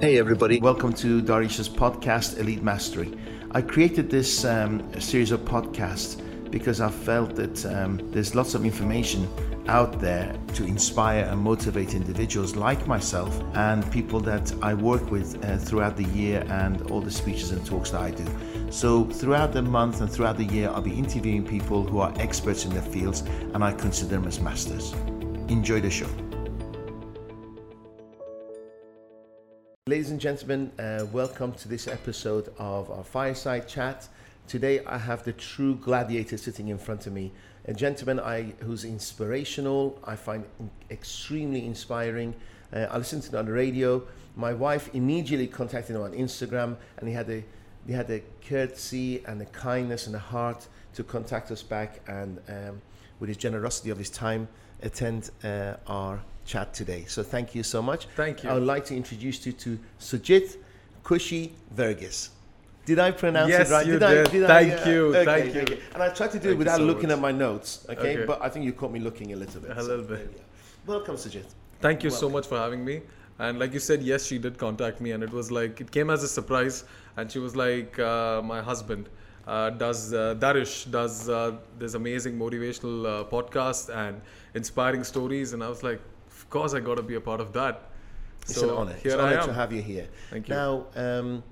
Hey, everybody. Welcome to Darish's podcast, Elite Mastery. I created this um, series of podcasts because I felt that um, there's lots of information out there to inspire and motivate individuals like myself and people that I work with uh, throughout the year and all the speeches and talks that I do. So, throughout the month and throughout the year, I'll be interviewing people who are experts in their fields and I consider them as masters. Enjoy the show. Ladies and gentlemen, uh, welcome to this episode of our Fireside Chat. Today I have the true gladiator sitting in front of me, a gentleman I, who's inspirational, I find extremely inspiring. Uh, I listened to him on the radio. My wife immediately contacted him on Instagram, and he had a he had a courtesy and a kindness and a heart to contact us back, and um, with his generosity of his time, attend uh, our chat today. So thank you so much. Thank you. I would like to introduce you to Sujit Kushi Verghese. Did I pronounce yes, it right? you did. I, did. did thank, I, uh, you. okay, thank you. okay. And I tried to do Thank it without so looking much. at my notes, okay? Okay. But I think you caught me looking a little bit. A little bit. yeah. Welcome, Sujit. Thank you so much for having me. And like you said, yes, she did contact me, and it was like it came as a surprise. And she was like, uh, my husband uh, does uh, Darish does uh, this amazing motivational uh, podcast and inspiring stories, and I was like, course, I got to be a part of that. It's so an honor. Here it's an I honor am. to have you here. Thank you. Now, um,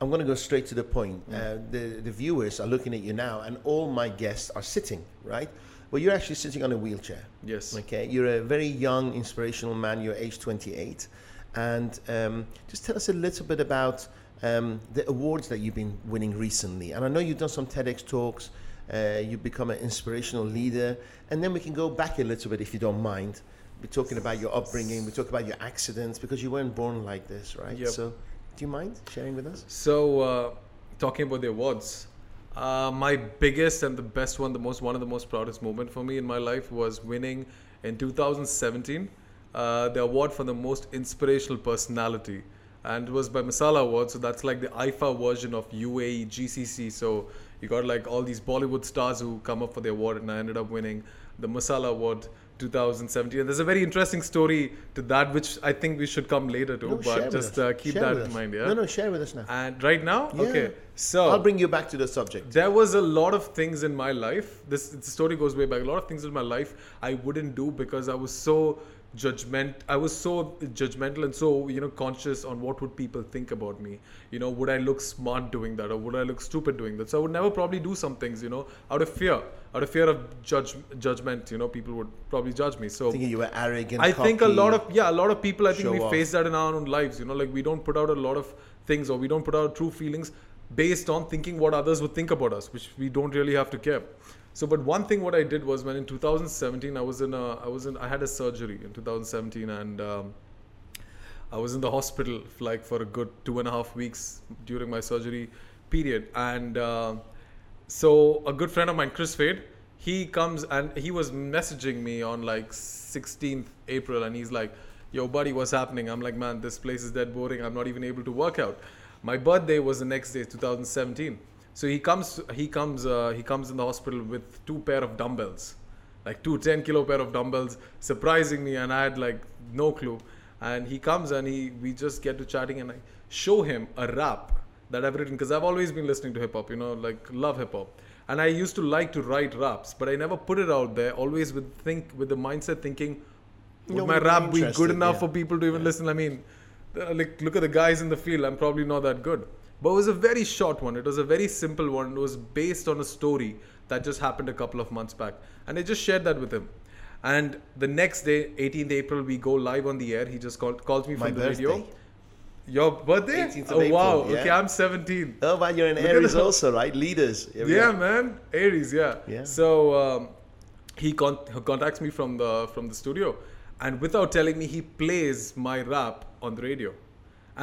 I'm going to go straight to the point. Uh, the, the viewers are looking at you now, and all my guests are sitting, right? Well, you're actually sitting on a wheelchair. Yes. Okay. You're a very young, inspirational man. You're age 28. And um, just tell us a little bit about um, the awards that you've been winning recently. And I know you've done some TEDx talks. Uh, you've become an inspirational leader. And then we can go back a little bit, if you don't mind. We're talking about your upbringing. We talk about your accidents because you weren't born like this, right? Yep. So, do you mind sharing with us? So, uh, talking about the awards, uh, my biggest and the best one, the most one of the most proudest moment for me in my life was winning in 2017 uh, the award for the most inspirational personality, and it was by Masala Award. So that's like the IIFA version of UAE GCC. So you got like all these Bollywood stars who come up for the award, and I ended up winning the Masala Award 2017. There's a very interesting story to that, which I think we should come later to, No, but just uh, keep Share that in mind. Yeah. No, no, share with us now. And right now, Yeah. okay. So I'll bring you back to the subject. there was a lot of things in my life. This the story goes way back. A lot of things in my life I wouldn't do because I was so judgment. I was so judgmental and so you know conscious on what would people think about me. You know, would I look smart doing that or would I look stupid doing that? So I would never probably do some things. You know, out of fear, out of fear of judge judgment. You know, people would probably judge me. So Thinking you were arrogant. I think a lot of yeah, a lot of people. I think we off. face that in our own lives. You know, like we don't put out a lot of things, or we don't put out true feelings based on thinking what others would think about us, which we don't really have to care. So, but one thing what I did was when in 2017 I was in a I was in I had a surgery in 2017 and. Um, I was in the hospital for like for a good two and a half weeks during my surgery period, and uh, so a good friend of mine, Chris Fade, he comes and he was messaging me on like 16th April, and he's like, "Yo, buddy, what's happening?" I'm like, "Man, this place is dead boring. I'm not even able to work out." My birthday was the next day, 2017. So he comes, he comes, uh, he comes in the hospital with two pair of dumbbells like two 10 kilo pair of dumbbells surprising me and i had like no clue. And he comes and he we just get to chatting and i show him a rap that i've written because i've always been listening to hip hop you know like love hip hop and i used to like to write raps but i never put it out there always with think with the mindset thinking would No my one would be rap be good enough yeah. for people to even listen? I mean uh, like look at the guys in the field i'm probably not that good but it was a very short one. It was a very simple one. It was based on a story that just happened a couple of months back. And i just shared that with him. And the next day 18th april we go live on the air. He just called calls me My from the birthday. radio. Your birthday? 18th of oh April, wow yeah. okay i'm 17 Oh, but you're in Look Aries also, right? Leaders. Yeah go. man. Aries yeah. Yeah. so um, he con- he contacts me from the from the studio. And without telling me he plays my rap on the radio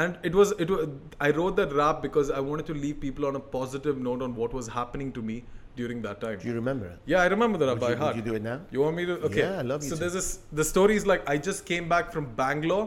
and it was it was i wrote that rap because i wanted to leave people on a positive note on what was happening to me during that time Do you remember it? yeah i remember that rap Would by you, heart would you do it now? you want me to? Okay. Yeah, I love you So to. there's this. The story is like I just came back from Bangalore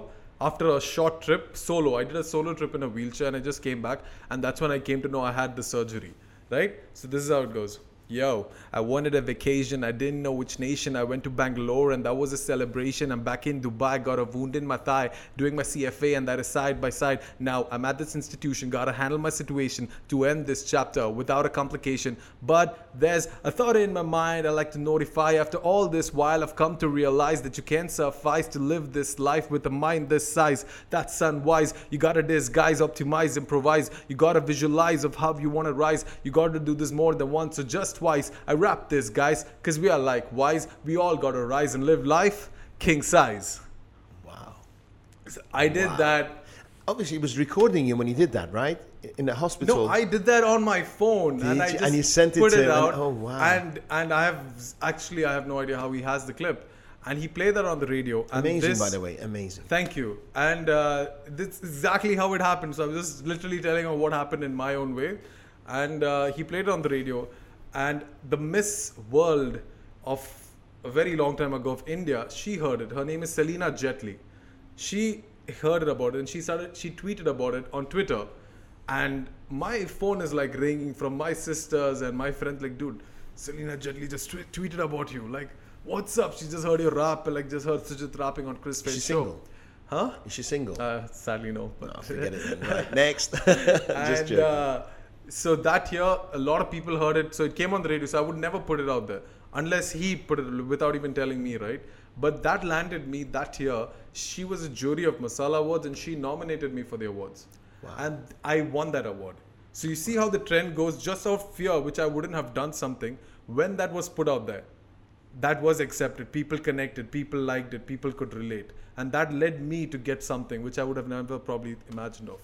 after a short trip solo. I did a solo trip in a wheelchair and I just came back, and that's when I came to know I had the surgery. Right. So this is how it goes. Yo, I wanted a vacation. I didn't know which nation. I went to Bangalore and that was a celebration. I'm back in Dubai, got a wound in my thigh, doing my CFA and that is side by side. Now I'm at this institution, gotta handle my situation to end this chapter without a complication. But there's a thought in my mind I like to notify. After all this while, I've come to realize that you can't suffice to live this life with a mind this size. That's unwise. You gotta disguise, optimize, improvise. You gotta visualize of how you wanna rise. You gotta do this more than once. So just twice. I rap this, guys, because we are like wise. We all gotta rise and live life king size. Wow. I did Wow. that. Obviously, he was recording you when you did that, right? In the hospital. No, I did that on my phone, and Did I just And you sent it put to it him, and- out. oh, wow. And and I have actually I have no idea how he has the clip, and he played that on the radio. And Amazing, this, by the way. Amazing. Thank you. And uh, this is exactly how it happened. So I'm just literally telling her what happened in my own way. And uh, he played it on the radio. And the Miss World of a very long time ago of India, she heard it. Her name is Celina Jaitly. She heard it about it and she started, she tweeted about it on Twitter. And my phone is like ringing from my sisters and my friends, like, dude, Celina Jaitly just tw- tweeted about you. Like, what's up? She just heard your rap, like, just heard Sujit rapping on Chris Fade's She's show. single. Huh? Is she single? Uh, sadly, no. But oh, forget it. Right. Next. Just and joking. uh, so that year, a lot of people heard it. So it came on the radio. So I would never put it out there unless he put it without even telling me, right? But that landed me that year. She was a jury of Masala Awards and she nominated me for the awards. Wow. And I won that award. So you see how the trend goes just out of fear, which I wouldn't have done something when that was put out there. That was accepted. People connected. People liked it. People could relate. And that led me to get something which I would have never probably imagined of.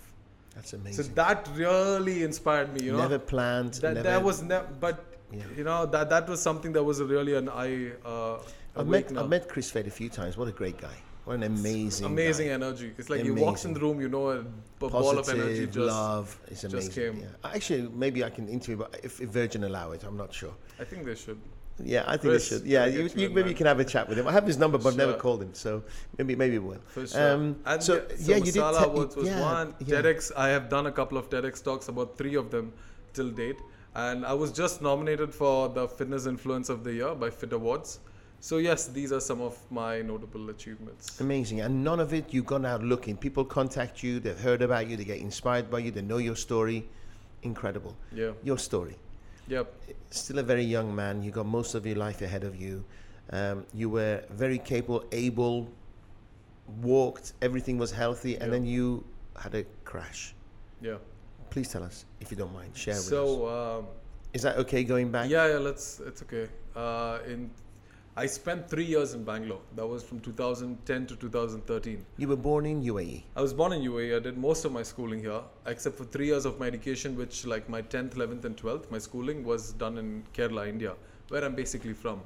That's amazing. So that really inspired me, you know. never planned. that never, that was never, but Yeah. you know that that was something that was really an eye. Uh, I've met. I've met Chris Fade a few times. What a great guy. What an amazing amazing guy. energy. It's like he walks in the room, you know, a b- ball of energy Positive, just. love. It's just amazing. came. Yeah. Actually, maybe I can interview, but if, if Virgin allow it, I'm not sure. I think they should. Yeah, I think Chris, they should. Yeah, you, you maybe man. you can have a chat with him. I have his number, but I've never called him. So maybe maybe we'll. For sure. Um, and so, yeah, yeah, you did. Te- was yeah, one. yeah. TEDx. I have done a couple of TEDx talks, about three of them till date, and I was just nominated for the Fitness Influence of the Year by Fit Awards. So yes, these are some of my notable achievements. Amazing. And none of it you've gone out looking. People contact you, they've heard about you, they get inspired by you, they know your story. Incredible. Yeah. Your story. Yep. Still a very young man. You got most of your life ahead of you. Um, you were very capable, able, walked, everything was healthy, and Yeah. then you had a crash. Yeah. Please tell us, if you don't mind, share with us. So um, Is that okay going back? yeah, yeah, let's. It's okay. Uh, in I spent three years in Bangalore. That was from 2010 to 2013. You were born in. UAE. I was born in UAE. I did most of my schooling here, except for three years of my education, which, like my 10th, 11th, and 12th, my schooling was done in Kerala, India, where I'm basically from.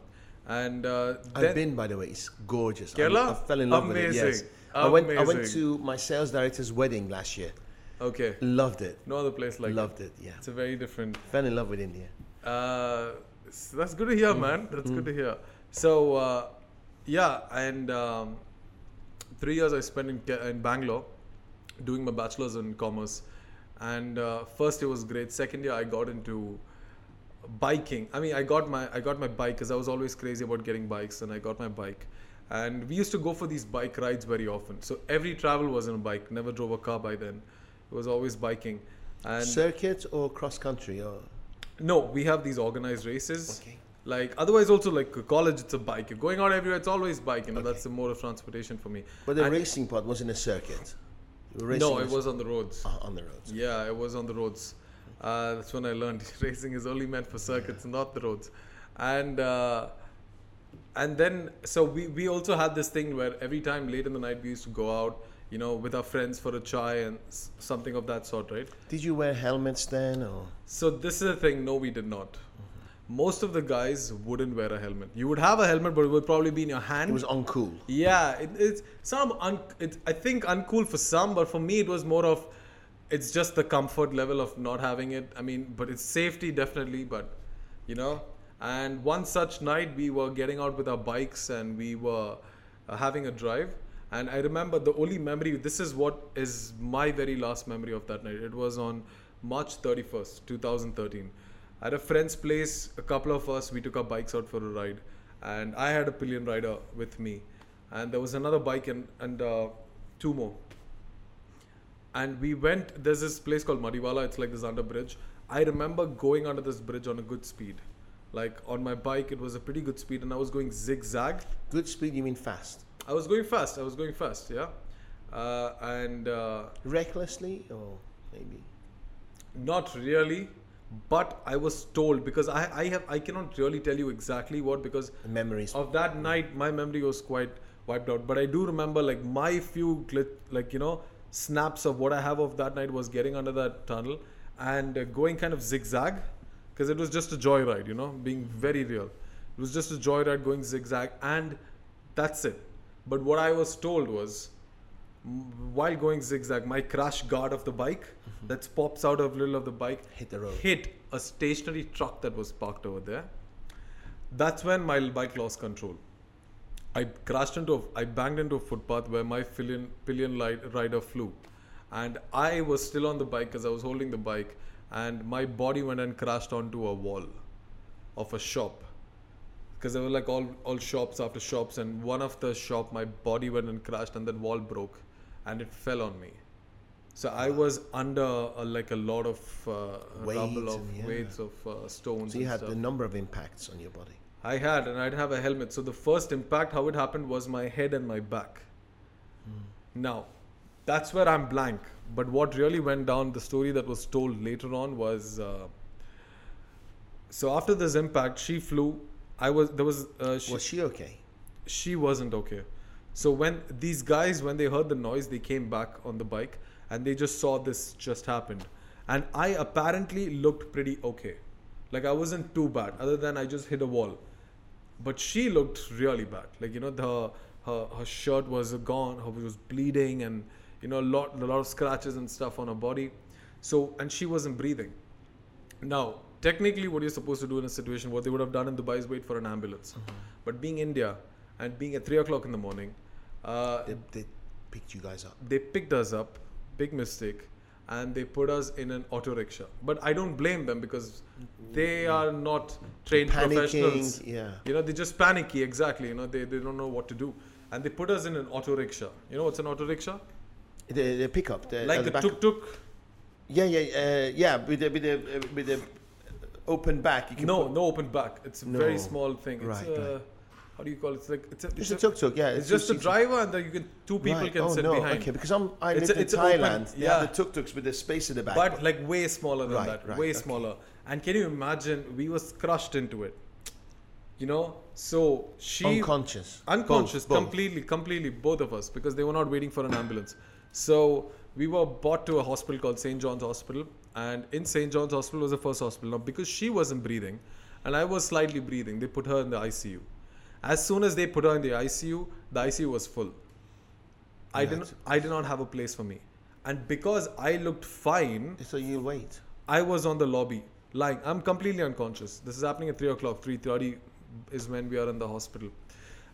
And uh, I've been, by the way. It's gorgeous. I- Kerala? I, fell in love with it. Yes. Amazing. I went. I went to my sales director's wedding last year. Okay, Loved it. no other place like it. Loved it. it. Yeah. It's a very different. Fell in love with India. Uh, s- that's good to hear, Mm. man. That's good to hear. So, uh, yeah, and um, three years I spent in, in Bangalore doing my bachelor's in commerce. And uh, first year was great. Second year I got into biking. I mean, I got my I got my bike because I was always crazy about getting bikes, and I got my bike. And we used to go for these bike rides very often. So every travel was on a bike. Never drove a car by then. It was always biking. And Circuit or cross country or no, we have these organized races. Okay. Like otherwise, also like college, it's a bike. You're going out everywhere. It's always bike. You know, Okay. that's the mode of transportation for me. But the And- racing part was in a circuit. No, it was on the roads. uh, on the roads. Yeah, it was on the roads. Uh, that's when I learned racing is only meant for circuits, not the roads. And uh, and then so we we also had this thing where every time late in the night we used to go out, you know, with our friends for a chai and s- something of that sort, right? Did you wear helmets then, or So this is the thing. No, we did not. Most of the guys wouldn't wear a helmet. You would have a helmet, but it would probably be in your hand. it was uncool? Yeah, it, it's some un, it's I think uncool for some, but for me it was more of it's just the comfort level of not having it. I mean, but it's safety definitely, but you know. And one such night we were getting out with our bikes and we were uh, having a drive. And I remember the only memory. This is what is my very last memory of that night. It was on March 31st, 2013. At a friend's place, a couple of us, we took our bikes out for a ride. And I had a pillion rider with me. And there was another bike and, and uh, two more. And we went, there's this place called Madiwala, it's like this under bridge. I remember going under this bridge on a good speed. Like on my bike, it was a pretty good speed, and I was going zigzag. Good speed, you mean fast? I was going fast. I was going fast, yeah. Uh, and uh, Recklessly, or maybe? not really, but I was told because I, I have I cannot really tell you exactly what because The memories. of that night my memory was quite wiped out. But I do remember like my few glit, like you know snaps of what I have of that night was getting under that tunnel and uh, going kind of zigzag because it was just a joyride, you know, being very real. It was just a joyride going zigzag and that's it. But what I was told was while going zigzag, my crash guard of the bike mm-hmm. that pops out of the middle of the bike Hit the road. hit a stationary truck that was parked over there. That's when my bike lost control. I crashed into, a, I banged into a footpath where my pillion, pillion light rider flew. And I was still on the bike because I was holding the bike, and my body went and crashed onto a wall of a shop. Because there were like all, all shops after shops, and one of the shop, my body went and crashed, and that wall broke, and it fell on me. So I was under uh, like a lot of uh, Weight rubble of yeah. weights of uh, stones. So you had stuff. a number of impacts on your body. I had, and I'd have a helmet. So the first impact, how it happened, was my head and my back. Now, that's where I'm blank. But what really went down, the story that was told later on was. Uh, so after this impact, she flew. I was there was uh, she, Was she okay? she wasn't okay. So when these guys, when they heard the noise, they came back on the bike and they just saw this just happened. And I apparently looked pretty okay. Like I wasn't too bad, other than I just hit a wall. But she looked really bad. Like you know, the her her shirt was gone, her was bleeding, and you know a lot a lot of scratches and stuff on her body. So and she wasn't breathing. Now, technically, what you're supposed to do in a situation, what they would have done in Dubai is wait for an ambulance. Mm-hmm. But being India and being at three o'clock in the morning, uh, They, they picked you guys up. they picked us up, big mistake, and they put us in an auto rickshaw. But I don't blame them because they are not trained professionals. Yeah. You know, they're just panicky, exactly. You know, they, they don't know what to do. And they put us in an auto rickshaw. You know what's an auto rickshaw? The, the pickup, the, like the the tuk tuk. Yeah, yeah, uh, yeah. With the with the with the open back. You can No, put- no open back. It's a very small thing. It's Right, uh, right. How do you call it? It's like it's a, It's a tuk tuk. Yeah, It's just a driver, and then you can two people Right. can oh, sit no. behind. Okay, because I'm I It's lived a- in it's open- Thailand. They yeah. have the tuk tuks with the space in the back. but like way smaller than Right, that. right, way okay. smaller. And can you imagine? We was crushed into it. You know, so she unconscious. unconscious Both, both. completely completely both of us because they were not waiting for an ambulance so we were brought to a hospital called st john's hospital and in st john's hospital was the first hospital now because she wasn't breathing and i was slightly breathing they put her in the icu as soon as they put her in the icu the icu was full i didn't i did not have a place for me and because i looked fine So you wait. I was on the lobby, lying. I'm completely unconscious. This is happening at three o'clock. Three thirty is when we are in the hospital,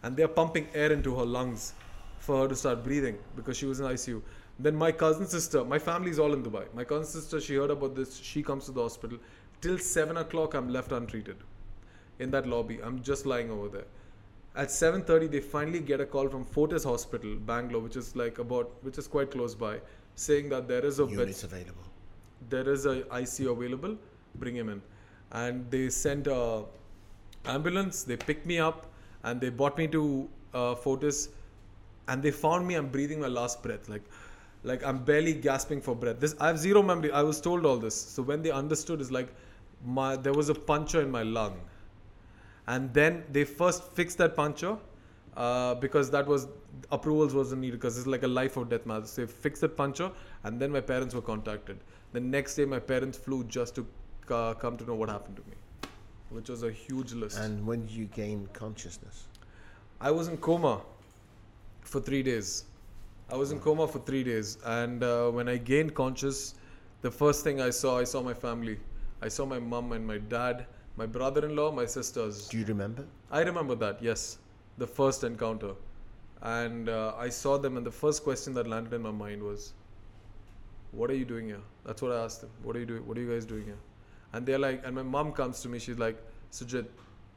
and they are pumping air into her lungs for her to start breathing because she was in ICU. Then my cousin sister, my family is all in Dubai. My cousin sister, she heard about this. She comes to the hospital. Till seven o'clock, I'm left untreated in that lobby. I'm just lying over there. At 7:30, they finally get a call from Fortis Hospital, Bangalore, which is like about, which is quite close by, saying that there is a bed available. there is a ICU available, bring him in. And they sent a ambulance, they picked me up and they brought me to uh, Fortis and they found me, I'm breathing my last breath. Like, like I'm barely gasping for breath. This I have zero memory. I was told all this. So when they understood, is like my there was a puncture in my lung, and then they first fixed that puncture uh, because that was approvals wasn't needed because it's like a life or death matter. So they fixed that puncture, and then my parents were contacted. The next day, my parents flew just to uh, come to know what happened to me, which was a huge list. And when did you gain consciousness? I was in coma for three days. I was in coma for three days, and uh, when I gained conscious, the first thing I saw, I saw my family. I saw my mom and my dad, my brother-in-law, my sisters. Do you remember? I remember that, yes, the first encounter, and uh, I saw them, and the first question that landed in my mind was, "What are you doing here?" That's what I asked them. What are you doing? What are you guys doing here? and they're like, and my mom comes to me. She's like, Sujit,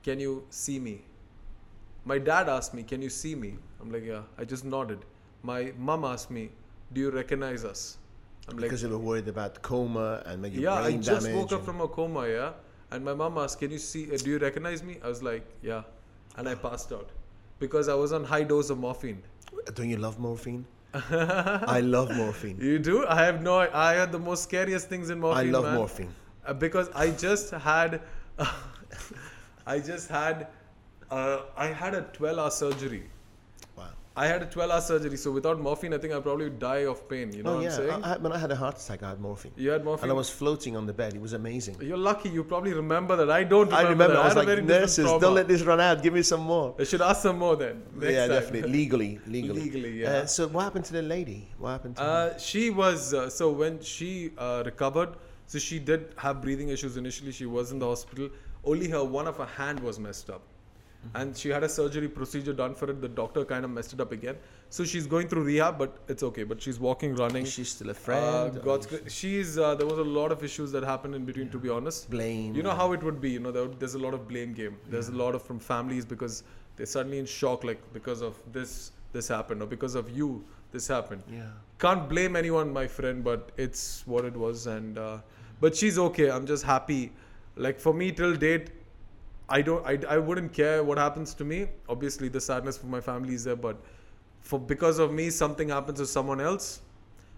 can you see me? My dad asked me, can you see me? I'm like, yeah. I just nodded. My mom asked me, do you recognize us? I'm like, because they were worried about coma and maybe yeah. I brain just damage. woke up from a coma, yeah. And my mom asked, can you see? Uh, do you recognize me? I was like, yeah. And I passed out because I was on high dose of morphine. Don't you love morphine? I love morphine. You do? I have no. I had the most scariest things in morphine. I love man. morphine. Uh, because I just had, I just had, uh, I had a 12-hour surgery. I had a 12-hour surgery, so without morphine, I think I probably would die of pain. You know oh what yeah. I'm saying? I, I, when I had a heart attack, I had morphine, you had morphine. and I was floating on the bed. It was amazing. You're lucky. You probably remember that. I don't. Remember I remember. That. I was a like, nurses, don't let this run out. Give me some more. I should ask some more then. Yeah, time. definitely. Legally, legally. Legally, yeah. Uh, so what happened to the lady? What happened to her? Uh, she was uh, so when she uh, recovered, so she did have breathing issues initially. She was in the hospital. Only her one of her hand was messed up, and she had a surgery procedure done for it. The doctor kind of messed it up again. So she's going through rehab, but it's okay. But she's walking, running. Is she still a Uh, friend? or God's gra- she's uh, there was a lot of issues that happened in between. To be honest, blame? you know how it would be. You know there, there's a lot of blame game. There's a lot of from families because they're suddenly in shock, like because of this this happened or because of you this happened Yeah. can't blame anyone my friend but it's what it was and uh, but she's okay i'm just happy like for me till date i don't I, I wouldn't care what happens to me obviously the sadness for my family is there but for because of me something happens to someone else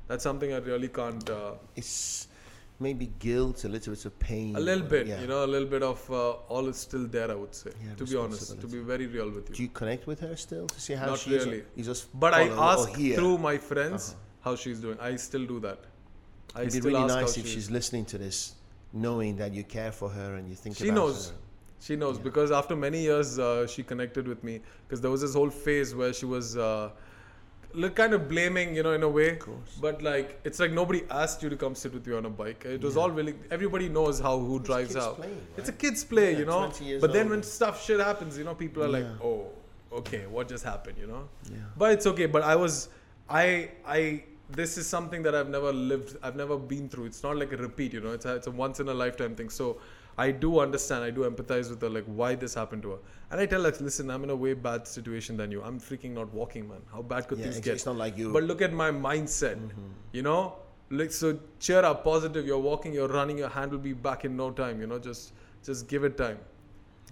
that's something i really can't uh, It's maybe guilt, a little bit of pain. a little bit yeah. you know a little bit of uh, all is still there i would say Yeah, to be honest to be very real with you Do you connect with her still to see how Not she is? really. You just but i ask through my friends Uh-huh. how she's doing i still do that i It'd be really nice if she's listening to this, knowing that you care for her and you think She about knows. her. She knows She knows yeah. because after many years, uh, she connected with me because there was this whole phase where she was uh, kind of blaming, you know, in a way. Of course. But like, it's like nobody asked you to come sit with you on a bike. It was Yeah. all really. Everybody knows how who It's drives out. playing, It's a kids play, Yeah, you know. 20 years But then when stuff shit happens, you know, people are like, oh, okay, what just happened, you know? Yeah. But it's okay. But I was, I, I. This is something that I've never lived. I've never been through. It's not like a repeat, you know. It's a, it's a once in a lifetime thing. So I do understand. I do empathize with her, like why this happened to her. And I tell her, listen, I'm in a way bad situation than you. I'm freaking not walking, man. How bad could Yeah, get? it's not like you. But look at my mindset. Mm-hmm. You know, like so cheer up, positive. You're walking, you're running. Your hand will be back in no time. You know, just just give it time.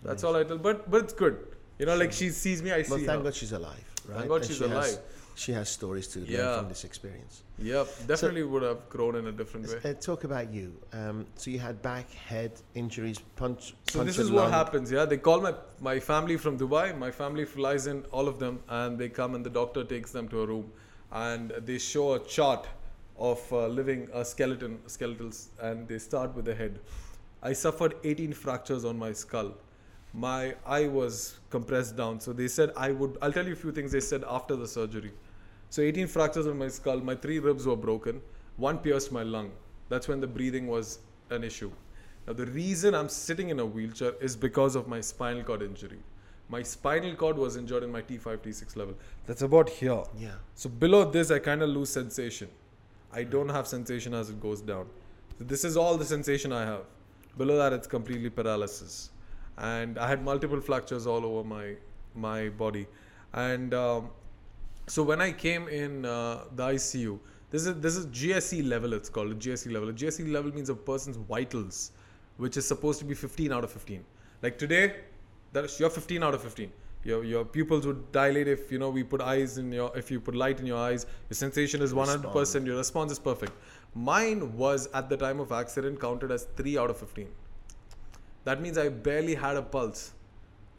That's all I tell. But but it's good. You know, like she sees me, I Well, see thank her. God she's alive, right? God And she's she has- alive. She has stories to learn from this experience. Yep, definitely would have grown in a different way. Uh, talk about you. Um, so you had back, head injuries, punch. So this punctured is what lung. happens. Yeah, they call my my family from Dubai. My family flies in, all of them, and they come, and the doctor takes them to a room, and they show a chart of uh, living a skeleton, skeletals, and they start with the head. I suffered 18 fractures on my skull. My eye was compressed down. So they said I would. I'll tell you a few things they said after the surgery. So 18 fractures on my skull. My three ribs were broken. One pierced my lung. That's when the breathing was an issue. Now the reason I'm sitting in a wheelchair is because of my spinal cord injury. My spinal cord was injured in my T5, T6 level. That's about here. Yeah. So below this, I kind of lose sensation. I don't have sensation as it goes down. So this is all the sensation I have. Below that, it's completely paralysis, and I had multiple fractures all over my my body. And um, so when I came in uh, the ICU, this is this is GCS level. It's called a GCS level. A GCS level means a person's vitals, which is supposed to be 15 out of 15. Like today, that is, you're 15 out of 15. Your your pupils would dilate if you know we put eyes in your if you put light in your eyes. Your sensation is 100. percent Your response is perfect. Mine was at the time of accident counted as three out of 15. That means I barely had a pulse.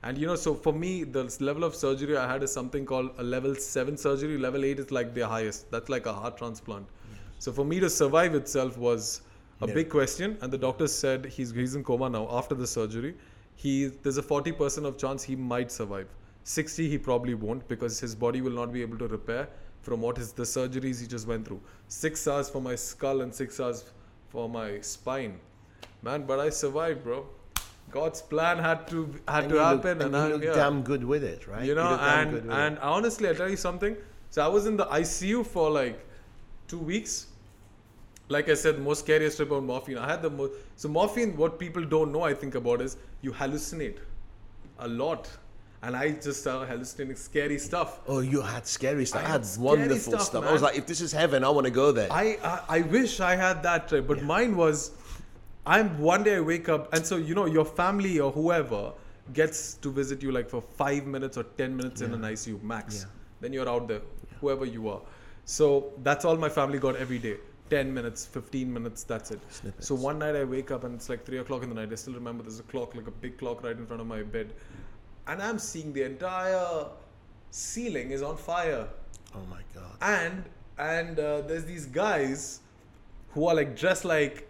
And you know, so for me, the level of surgery I had is something called a level 7 surgery. Level 8 is like the highest. That's like a heart transplant. Mm. So for me to survive itself was a Yeah. big question. And the doctor said he's, he's in coma now after the surgery. He, there's a 40% of chance he might survive. 60 he probably won't because his body will not be able to repair from what is the surgeries he just went through. Six hours for my skull and six hours for my spine. Man, but I survived, bro. God's plan had to had And to you look- happen, and and, you I'm look here. damn good with it, right? You know, damn and and it. honestly, I tell you something. So I was in the ICU for like two weeks, like I said, most scariest trip about morphine. I had the most. So morphine, what people don't know, I think about is you hallucinate a lot, and I just started hallucinating scary stuff. Oh, you had scary stuff. I I, had had wonderful stuff, stuff. I was like, if this is heaven, I want to go there. I, I I wish I had that trip, but mine was. I'm one day I wake up, and so you know your family or whoever gets to visit you like for five minutes or ten minutes in an ICU max. Yeah. Then you're out there, whoever you are. So that's all my family got every day. 10 minutes, 15 minutes, that's it. Snippets. So one night I wake up and it's like 3 o'clock in the night. I still remember there's a clock, like a big clock right in front of my bed. And I'm seeing the entire ceiling is on fire oh my god. and and uh, there's these guys who are like dressed like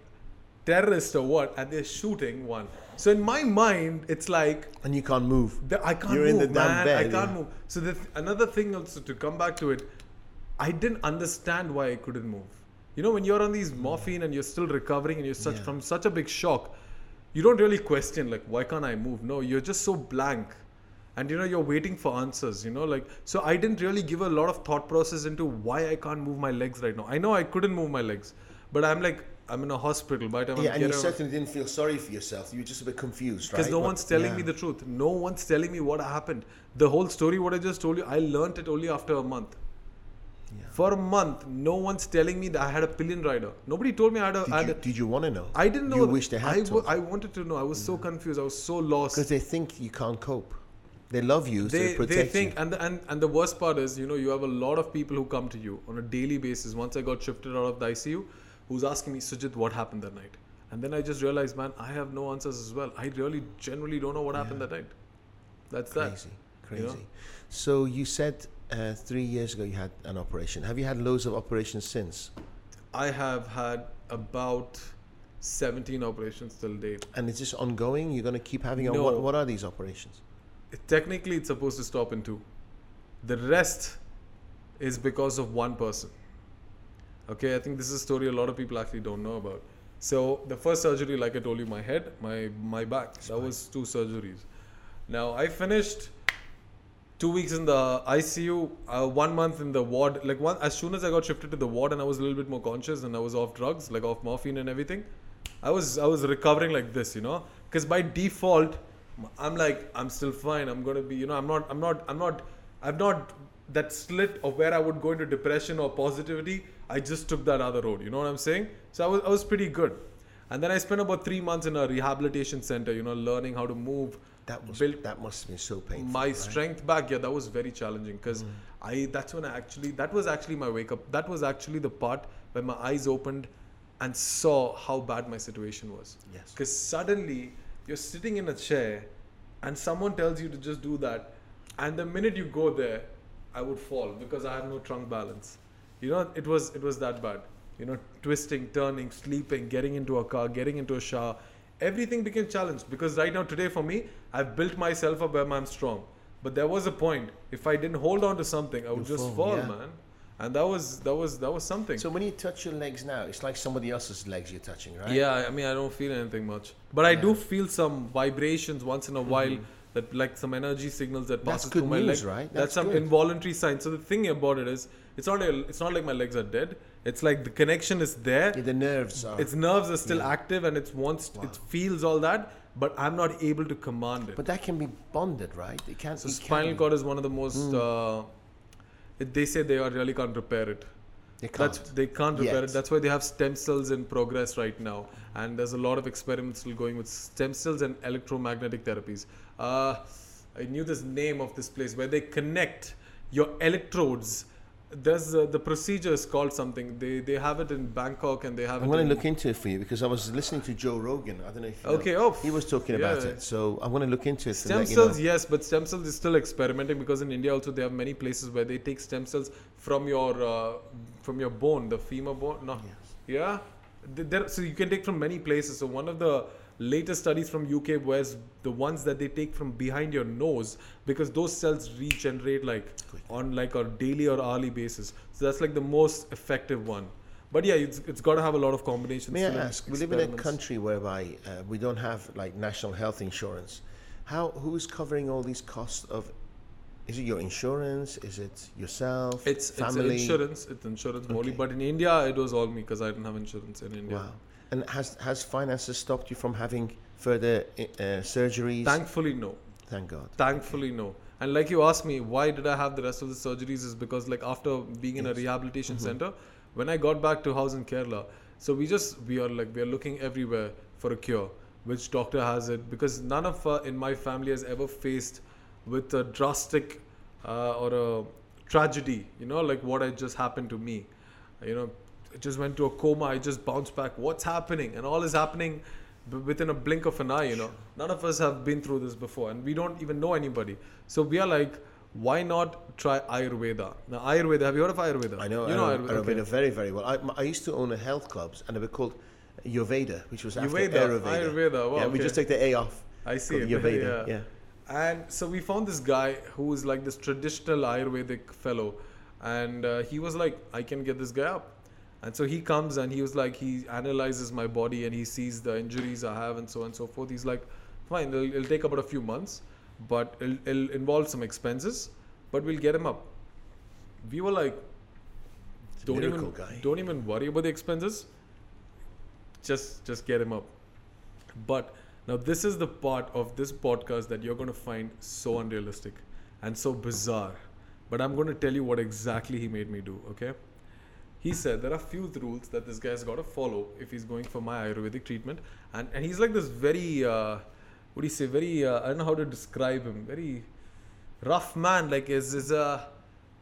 terrorists or what and they're shooting one. So in my mind it's like And you can't move. the, i can't You're in move the damn bed, i can't yeah. move. So the, another thing also to come back to it i didn't understand why i couldn't move. You know when you're on these morphine and you're still recovering and you're such Yeah. from such a big shock you don't really question like why can't i move? No you're just so blank. And you know you're waiting for answers you know like so i didn't really give a lot of thought process into why i can't move my legs right now. I know i couldn't move my legs but i'm like i'm in a hospital by the time Yeah, and you certainly didn't feel sorry for yourself. You were just a bit confused, right? because no What- one's telling yeah. me the truth no one's telling me what happened the whole story what i just told you i learnt it only after a month Yeah. for a month no one's telling me that i had a pillion rider nobody told me i had a, Did had you, a did you want to know? I didn't know. You wish they had I, told. I wanted to know. I was so confused. I was so lost. Because they think you can't cope. They love you, so they, they, they think you. and, the, and and the worst part is you know you have a lot of people who come to you on a daily basis once i got shifted out of the icu who's asking me sujit what happened that night and then i just realized man i have no answers as well i really generally don't know what happened that night that's that Crazy, crazy. you know? So you said uh, three years ago you had an operation. Have you had loads of operations since? i have had about 17 operations till date And is this ongoing? You're going to keep having? No. what, what are these operations? technically it's supposed to stop in two the rest is because of one person okay i think this is a story a lot of people actually don't know about. So the first surgery like i told you my head my my back that was two surgeries. Now i finished two weeks in the icu uh, one month in the ward like one as soon as i got shifted to the ward and i was a little bit more conscious and i was off drugs like off morphine and everything i was i was recovering like this you know? Because by default i'm like i'm still fine i'm gonna be you know i'm not i'm not i'm not i've not that slit of where i would go into depression or positivity i just took that other road you know what i'm saying so i was, I was pretty good and then i spent about three months in a rehabilitation center you know learning how to move That was build that must have been so painful. my right? strength back yeah that was very challenging because i that's when i actually that was actually my wake up that was actually the part where my eyes opened and saw how bad my situation was Yes. because suddenly you're sitting in a chair and someone tells you to just do that and the minute you go there i would fall because i have no trunk balance you know it was it was that bad you know twisting turning sleeping getting into a car getting into a shower everything became challenged because right now today for me i've built myself up where i'm strong but there was a point if i didn't hold on to something i would You'll just fall, fall yeah. man and that was that was that was something So when you touch your legs now, it's like somebody else's legs you're touching, right? yeah, I mean, I don't feel anything much, but I do feel some vibrations once in a while. That like some energy signals that Mm-hmm. Passes through my news, leg. right? That's, That's some good. involuntary sign. So the thing about it is, it's not a, it's not like my legs are dead. It's like the connection is there. The nerves are. Its nerves are still Yeah. active and it wants Wow. it feels all that, but I'm not able to command it. but that can be bonded, right? It can't. so it spinal be. cord is one of the most. Hmm. Uh, it, they say they are really can't repair it. They can't. That's they can't repair Yet. it. That's why they have stem cells in progress right now, and there's a lot of experiments still going with stem cells and electromagnetic therapies. Uh, I knew this name of this place where they connect your electrodes. There's uh, the procedure is called something. They they have it in Bangkok and they have I'm it. going in, to look into it for you because I was listening to Joe Rogan. I don't know if you know. Okay, oh, He was talking about it, so I'm going to look into it. Stem cells, know. yes, but stem cells is still experimenting because in India also they have many places where they take stem cells from your uh, from your bone, the femur bone. No, Yes. yeah, there, so you can take from many places. So one of the latest studies from UK was the ones that they take from behind your nose because those cells regenerate like Quick. on like a daily or hourly basis. So that's like the most effective one. But yeah, it's, it's got to have a lot of combinations. May I ask? We live in a country whereby uh, we don't have like national health insurance. How? Who is covering all these costs of Is it your insurance? Is it yourself? It's family. it's insurance. It's insurance only. Okay. But in India, it was all me because I didn't have insurance in India. Wow. And has has finances stopped you from having further uh, surgeries? Thankfully, no. Thank God. Thankfully, no. And like you asked me, why did I have the rest of the surgeries? Is because like after being in a Yes. rehabilitation Mhm. center, when I got back to house in Kerala, so we just we are like we are looking everywhere for a cure. Which doctor has it? Because none of uh, in my family has ever faced with a drastic uh, or a tragedy. You know, like what had just happened to me. You know, I just went to a coma. I just bounced back. What's happening? And all is happening b- within a blink of an eye. You know, none of us have been through this before, and we don't even know anybody. So we are like, why not try Ayurveda? Now, Ayurveda. Have you heard of Ayurveda? I know. You I know know Ayurveda. Ayurveda okay. very very well. I, I used to own a health clubs, and they were called Ayurveda, which was after Ayurveda. Ayurveda. Ayurveda. Wow, yeah, we just take the A off. I see. Ayurveda. yeah. yeah. And so we found this guy who was like this traditional Ayurvedic fellow. And uh, he was like, I can get this guy up. And so he comes and he was like, he analyzes my body and he sees the injuries I have and so on and so forth. He's like, fine, it'll, it'll take about a few months, but it'll, it'll involve some expenses, but we'll get him up. We were like, don't even, guy. don't even worry about the expenses. Just, just get him up. But now this is the part of this podcast that you're going to find so unrealistic and so bizarre. But I'm going to tell you what exactly he made me do, okay? He said there are few rules that this guy's got to follow if he's going for my Ayurvedic treatment. And, and he's like this very, uh, what do you say, very, uh, I don't know how to describe him, very rough man. Like, is, is uh,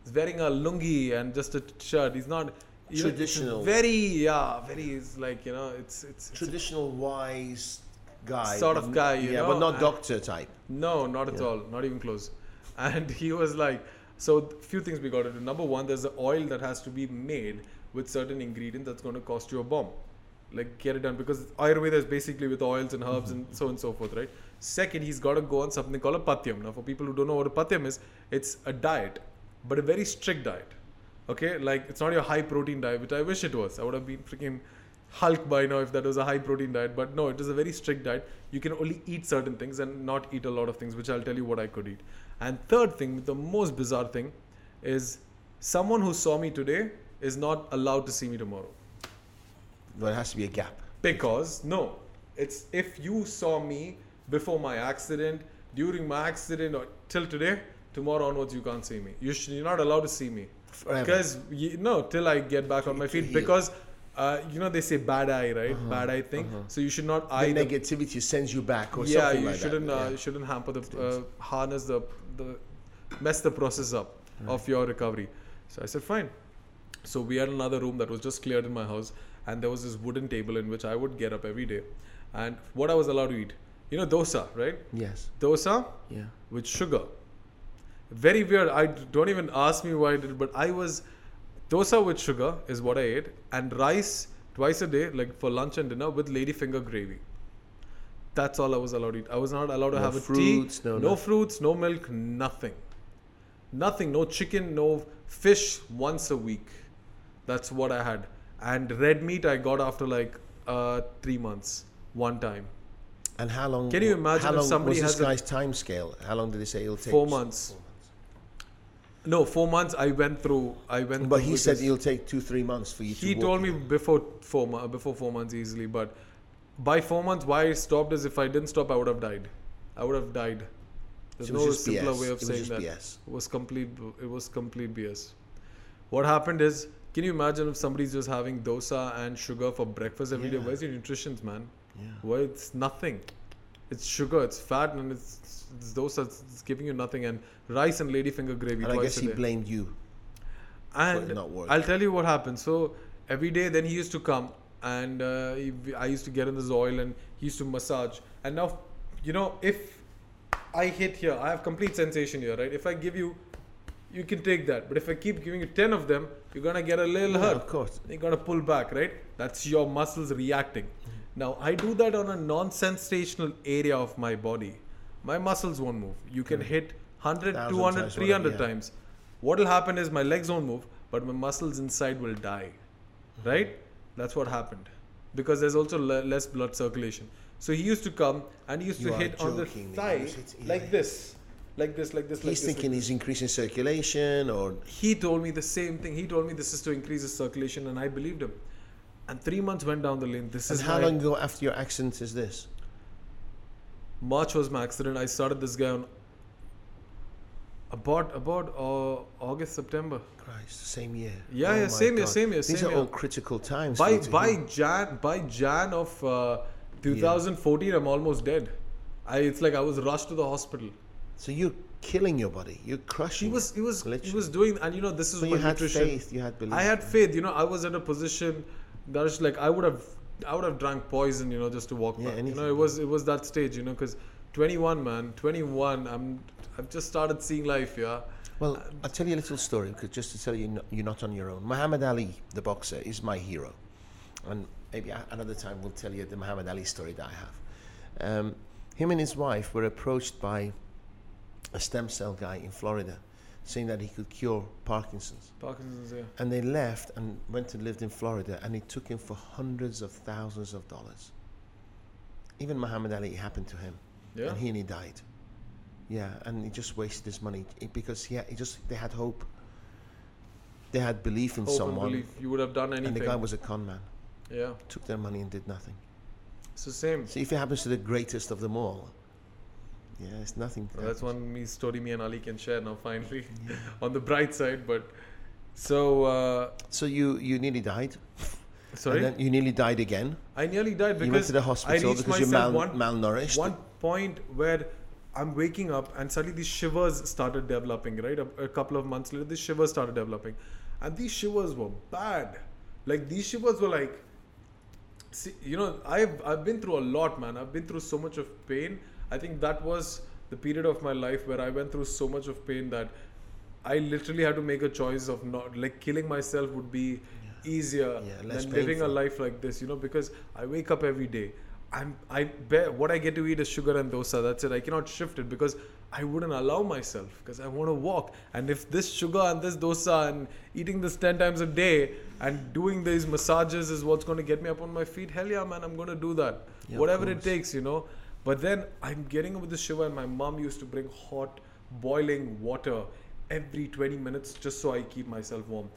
he's wearing a lungi and just a shirt. He's not. Traditional. Very, yeah, very, it's like, you know, it's, it's, it's Traditional wise guy. Sort of guy, you yeah, know, but not and- doctor type. No, not at Yeah. all. Not even close. And he was like, so th- few things we got to do. Number one, there's an oil that has to be made with certain ingredient that's going to cost you a bomb. Like get it done because Ayurveda is basically with oils and herbs and so on and so forth, right? Second, he's got to go on something called a patyam. Now, for people who don't know what a patyam is, it's a diet, but a very strict diet. Okay, like it's not your high protein diet, which I wish it was. I would have been freaking Hulk by now if that was a high protein diet. But no, it is a very strict diet. You can only eat certain things and not eat a lot of things, which I'll tell you what I could eat. And third thing, the most bizarre thing, is someone who saw me today is not allowed to see me tomorrow. There has to be a gap. Because no, it's if you saw me before my accident, during my accident, or till today, tomorrow onwards you can't see me. You should, you're not allowed to see me Forever. because you no till I get back on my feet because. Uh, you know they say bad eye, right? Uh-huh, Bad eye thing. uh-huh. So you should not the eye the negativity sends you back or yeah, something you like shouldn't that. uh, yeah. shouldn't hamper the uh, harness the the mess the process up of your recovery. So I said fine. So we had another room that was just cleared in my house, and there was this wooden table in which I would get up every day, and what I was allowed to eat, you know, dosa, right? Yes. Dosa Yeah. with sugar. Very weird. I don't even ask me why I did, but I was dosa with sugar is what I ate, and rice twice a day, like for lunch and dinner, with ladyfinger gravy. That's all I was allowed to eat. I was not allowed to No have a fruits, tea, no no nothing. fruits, no milk, nothing, nothing. No chicken, no fish once a week. That's what I had. And red meat I got after like uh, three months, one time. And how long? Can you imagine how if long somebody was has this a- guy's time scale? How long did he say it'll take? Four months. No, four months. I went through. I went. But he said this. it'll take two, three months for you to. He walk told me again. before four before four months easily, but by four months, why I stopped is if I didn't stop, I would have died. I would have died. There's So it was no simpler BS. way of It saying that. BS. It was complete. It was complete BS. What happened is, can you imagine if somebody's just having dosa and sugar for breakfast every day? Yeah. Where's your nutrition, man? Yeah. Well, it's nothing. It's sugar, it's fat, and it's, it's dosa. It's, it's giving you nothing. And rice and ladyfinger gravy And I guess he blamed you. and it not working. I'll tell you what happened. So every day, then he used to come, and uh, he, I used to get in this oil, and he used to massage. And now, you know, if I hit here, I have complete sensation here, right? If I give you, you can take that. But if I keep giving you ten of them, you're gonna get a little Yeah, hurt. of course. You gotta pull back, right? That's your muscles reacting. Now, I do that on a non sensational area of my body. My muscles won't move. You can hit 100, Thousand 200, times, 300 whatever, yeah. times. What will happen is my legs won't move, but my muscles inside will die. Right? That's what happened. Because there's also le- less blood circulation. So he used to come and he used You to hit on the thigh yeah. like this. like this, like this, like He's this. thinking like he's increasing circulation or. He told me the same thing. He told me this is to increase his circulation, and I believed him. And three months went down the lane. This and is how my- long ago after your accident is this? March was my accident. I started this guy on about about uh, August September. Christ, same year. Yeah, Oh yeah, same year, same year, These same are year. all critical times. By by heal. Jan by Jan of uh, 2014, I'm almost dead. I it's like I was rushed to the hospital. So you're killing your body. You're crushing. He was he was he was doing and you know this is So you had nutrition. faith. You had belief. I had faith. You know, I was in a position that was like I would have, I would have drank poison. You know, just to walk Yeah, back. You know, it was it was that stage. You know, because 21, man, 21. I'm I've just started seeing life. Yeah. Well, I'll tell you a little story because just to tell you, you're not on your own. Muhammad Ali, the boxer, is my hero, and maybe another time we'll tell you the Muhammad Ali story that I have. Um, him and his wife were approached by a stem cell guy in Florida, saying that he could cure Parkinson's, Parkinson's. Yeah. and they left and went and lived in Florida, and it took him for hundreds of thousands of dollars. Even Muhammad Ali it happened to him Yeah. and he nearly died. Yeah, and he just wasted his money it- because he, had, he just they had hope. They had belief in Hope and someone, belief. You would have done anything. and the guy was a con man. yeah. Took their money and did nothing. It's the same. See if it happens to the greatest of them all. Yeah, it's nothing. That's one me story me and Ali can share now finally, on the bright side. But so uh, So you you nearly died. sorry, And then you nearly died again. I nearly died you went because to the hospital because you're mal- one malnourished. one point where I'm waking up and suddenly these shivers started developing. Right, a, a couple of months later, these shivers started developing, and these shivers were bad. Like these shivers were like, see, you know, I've I've been through a lot, man. I've been through so much of pain. I think that was the period of my life where I went through so much of pain that I literally had to make a choice of not like killing myself would be easier Yeah, than living a life like this, you know, because I wake up every day. I'm I bear what I get to eat is sugar and dosa. That's it. I cannot shift it because I wouldn't allow myself because I want to walk. And if this sugar and this dosa and eating this ten times a day and doing these massages is what's going to get me up on my feet, hell yeah, man, I'm going to do that. Yeah, Whatever it takes, you know. But then I'm getting with the shiver, and my mom used to bring hot, boiling water every 20 minutes just so I keep myself warm.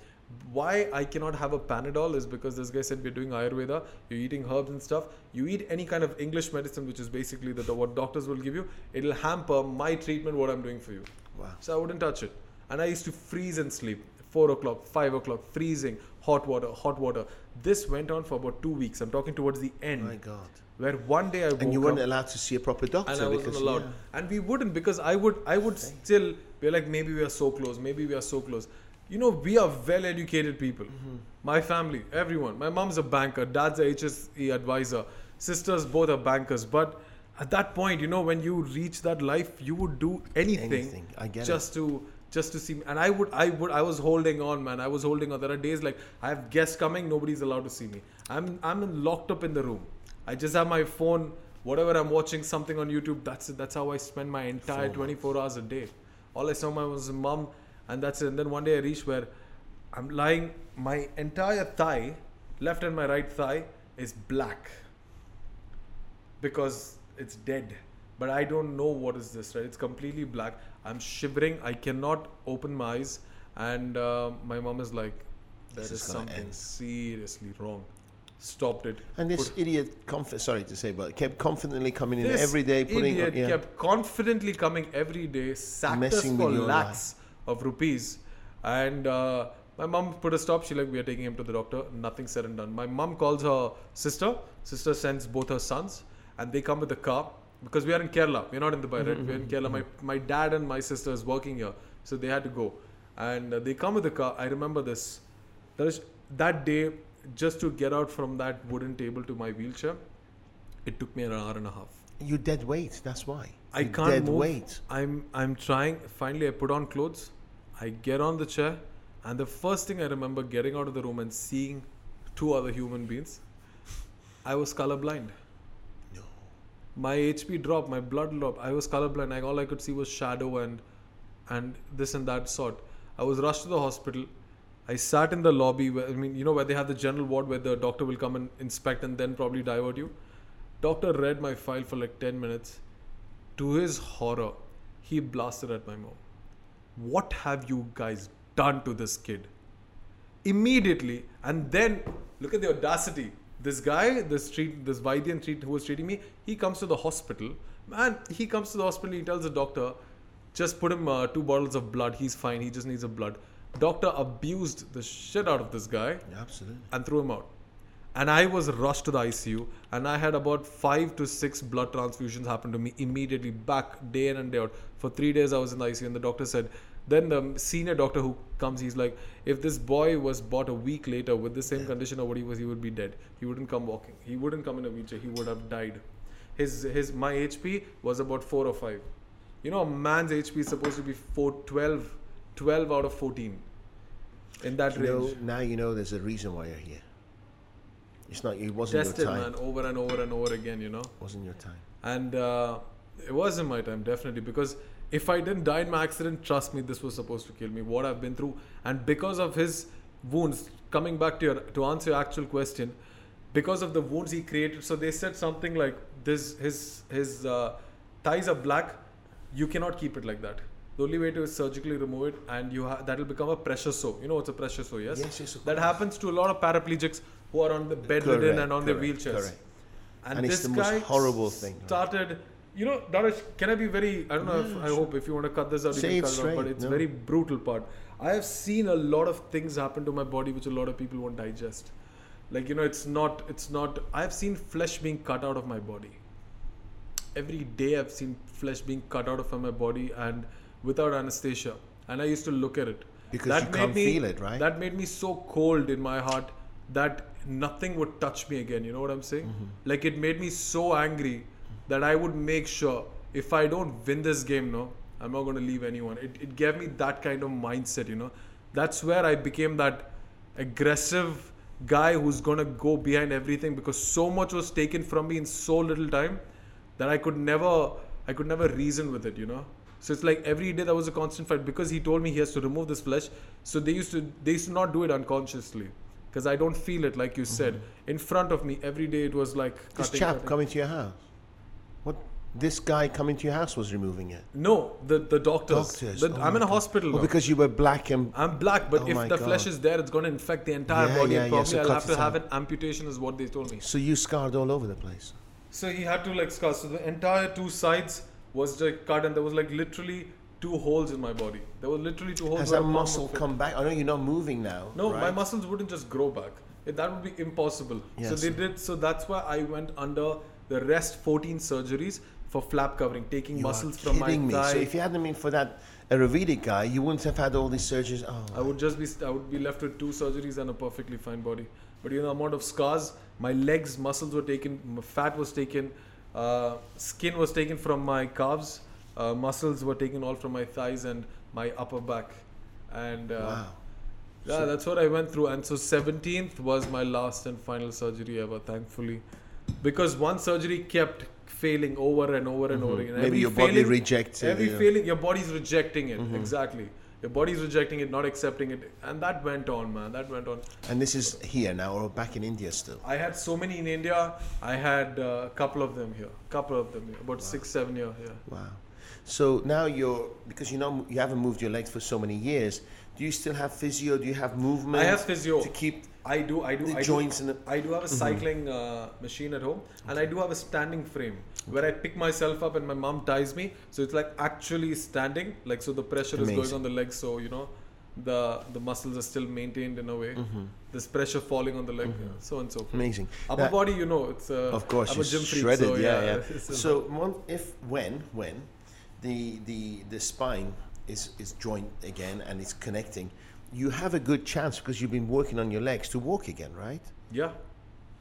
Why I cannot have a Panadol is because this guy said we're doing Ayurveda, you're eating herbs and stuff. You eat any kind of English medicine, which is basically the, what doctors will give you, it'll hamper my treatment, what I'm doing for you. Wow. So I wouldn't touch it. And I used to freeze and sleep. Four o'clock, five o'clock, freezing, hot water, hot water. This went on for about two weeks. I'm talking towards the end, My God. Where one day I woke And you weren't allowed to see a proper doctor and I wasn't because allowed. yeah. And we wouldn't because I would I would still be like maybe we are so close, maybe we are so close. You know, we are well educated people. Mm-hmm. My family, everyone. My mom's a banker, dad's a HSE advisor, sisters both are bankers. But at that point, you know, when you reach that life, you would do anything, Anything. I get it. just to just to see me. and I would I would I was holding on man I was holding on there are days like I have guests coming nobody's allowed to see me I'm I'm locked up in the room I just have my phone whatever I'm watching something on YouTube that's it. That's how I spend my entire Four 24 hours a day. All I saw my was mom and that's it. And then one day I reached where I'm lying my entire thigh left and my right thigh is black. Because it's dead. But i don't know what is this right? It's completely black. I'm shivering. I cannot open my eyes. And uh, my mom is like there This is is something end." seriously wrong stopped it. And this Put- idiot, conf- sorry to say, but kept confidently coming in every day, putting idiot yeah. kept confidently coming every day sacked us Messing for lakhs of rupees. And uh, my mom put a stop. She like we are taking him to the doctor. Nothing said and done. My mom calls her sister. Sister sends both her sons and they come with the car because we are in Kerala. We're not in Dubai right? We're in Kerala. my, my dad and my sister is working here so they had to go. And uh, they come with the car. I remember this. There is that day just to get out from that wooden table to my wheelchair it took me an hour and a half You dead weight, that's why. I You can't dead move. weight. I'm I'm trying. Finally, I put on clothes. I get on the chair, and the first thing I remember getting out of the room and seeing two other human beings. I was colorblind. No. My HB dropped. My blood dropped. I was colorblind. I, all I could see was shadow and and this and that sort. I was rushed to the hospital. I sat in the lobby. Where, I mean, you know, where they have the general ward where the doctor will come and inspect and then probably divert you. Doctor read my file for like 10 minutes. To his horror, he blasted at my mom. What have you guys done to this kid? Immediately, and then look at the audacity. This guy, this treat, this Vaidyan treat, who was treating me, he comes to the hospital. Man, he comes to the hospital. He tells the doctor, just put him uh, two bottles of blood. He's fine. He just needs a blood. Doctor abused the shit out of this guy Absolutely. and threw him out. And I was rushed to the ICU, and I had about five to six blood transfusions happen to me immediately, back day in and day out. For three days, I was in the ICU, and the doctor said, then the senior doctor who comes, he's like, if this boy was bought a week later with the same condition of what he was, he would be dead. He wouldn't come walking. He wouldn't come in a wheelchair. He would have died. His his my HB was about four or five. You know, a man's HB is supposed to be four, 12, 12 out of 14. In that You know, range. now you know there's a reason why you're here. It's not. It wasn't Tested, your time. man, over and over and over again, you know. wasn't your time. And uh, it wasn't my time, definitely, because if I didn't die in my accident, trust me, this was supposed to kill me. What I've been through, and because of his wounds, coming back to your to answer your actual question, because of the wounds he created, so they said something like this: his his uh, thighs are black. You cannot keep it like that. The only way to is surgically remove it, and you ha- that will become a pressure sore. You know what's a pressure sore? Yes. Yes, yes, That happens to a lot of paraplegics who are on the bedridden and on their correct, wheelchairs. correct. And, And it's this the most guy horrible thing? Started, you know, Darish, can I be very? I don't know. if, Yeah, I sure. hope if you want to cut this out, Say you can cut it out. But it's no. very brutal part. I have seen a lot of things happen to my body which a lot of people won't digest. Like you know, it's not. It's not. I have seen flesh being cut out of my body. Every day I've seen flesh being cut out of my body and without anesthesia. And I used to look at it. Because you can't me, feel it, right? That made me so cold in my heart that nothing would touch me again. You know what I'm saying? Mm-hmm. Like it made me so angry that I would make sure if I don't win this game, no, I'm not going to leave anyone. It, it gave me that kind of mindset, you know. That's where I became that aggressive guy who's going to go behind everything because so much was taken from me in so little time that I could never I could never reason with it, you know. So it's like every day there was a constant fight because he told me he has to remove this flesh. So they used to they used to not do it unconsciously because I don't feel it like you said in front of me every day. It was like Mm-hmm. This cutting, chap cutting. coming to your house. What? This guy coming to your house was removing it. No, the the doctors. Doctors. The- Oh I'm in a God. hospital. Now. because you were black and I'm black, but Oh if the flesh is there, it's going to infect the entire Yeah, body. yeah, and yeah, probably so I'll have to have out. an amputation, is what they told me. so you scarred all over the place. So he had to like scar. So the entire two sides was like cut, and there was like literally two holes in my body. There were literally two holes. Has that muscle come back? I know you're not moving now. No, my muscles wouldn't just grow back. It- that would be impossible. Yes. so they did. So that's why I went under the rest 14 surgeries for flap covering, taking You muscles from my kidding me. thigh. So if you hadn't been for that Ayurvedic guy, you wouldn't have had all these surgeries. Oh, I would just be I would be left with two surgeries and a perfectly fine body. But you know, the amount of scars, my legs, muscles were taken, fat was taken, uh, skin was taken from my calves, uh, muscles were taken all from my thighs and my upper back, and uh, wow. yeah, So- that's what I went through. And so 17th was my last and final surgery ever, thankfully, because one surgery kept failing over and over and over again. Mm-hmm. Maybe Every your body rejects it. Every know. failing, your body's rejecting it. Mm-hmm. Exactly. Your body's rejecting it, not accepting it, and that went on, man. That went on. And this is here now, or back in India still. I had so many in India. I had a couple of them here. Couple of them here. About six, seven here. Wow. So now you're because you know you haven't moved your legs for so many years. Do you still have physio? Do you have movement? I have physio. to keep I do. I do. the I joints do. in the. I do have a cycling uh, machine at home, and I do have a standing frame where I pick myself up and my mom ties me. So it's like actually standing, like so the pressure is going on the legs. So you know, the the muscles are still maintained in a way. this pressure falling on the leg, yeah, so and so. forth. Amazing. Upper Now- body, you know, it's uh, Of course, I'm a gym freak, shredded. so yeah, yeah. a- So one, if when when the the the spine is is joint again and it's connecting, you have a good chance because you've been working on your legs to walk again, right? yeah.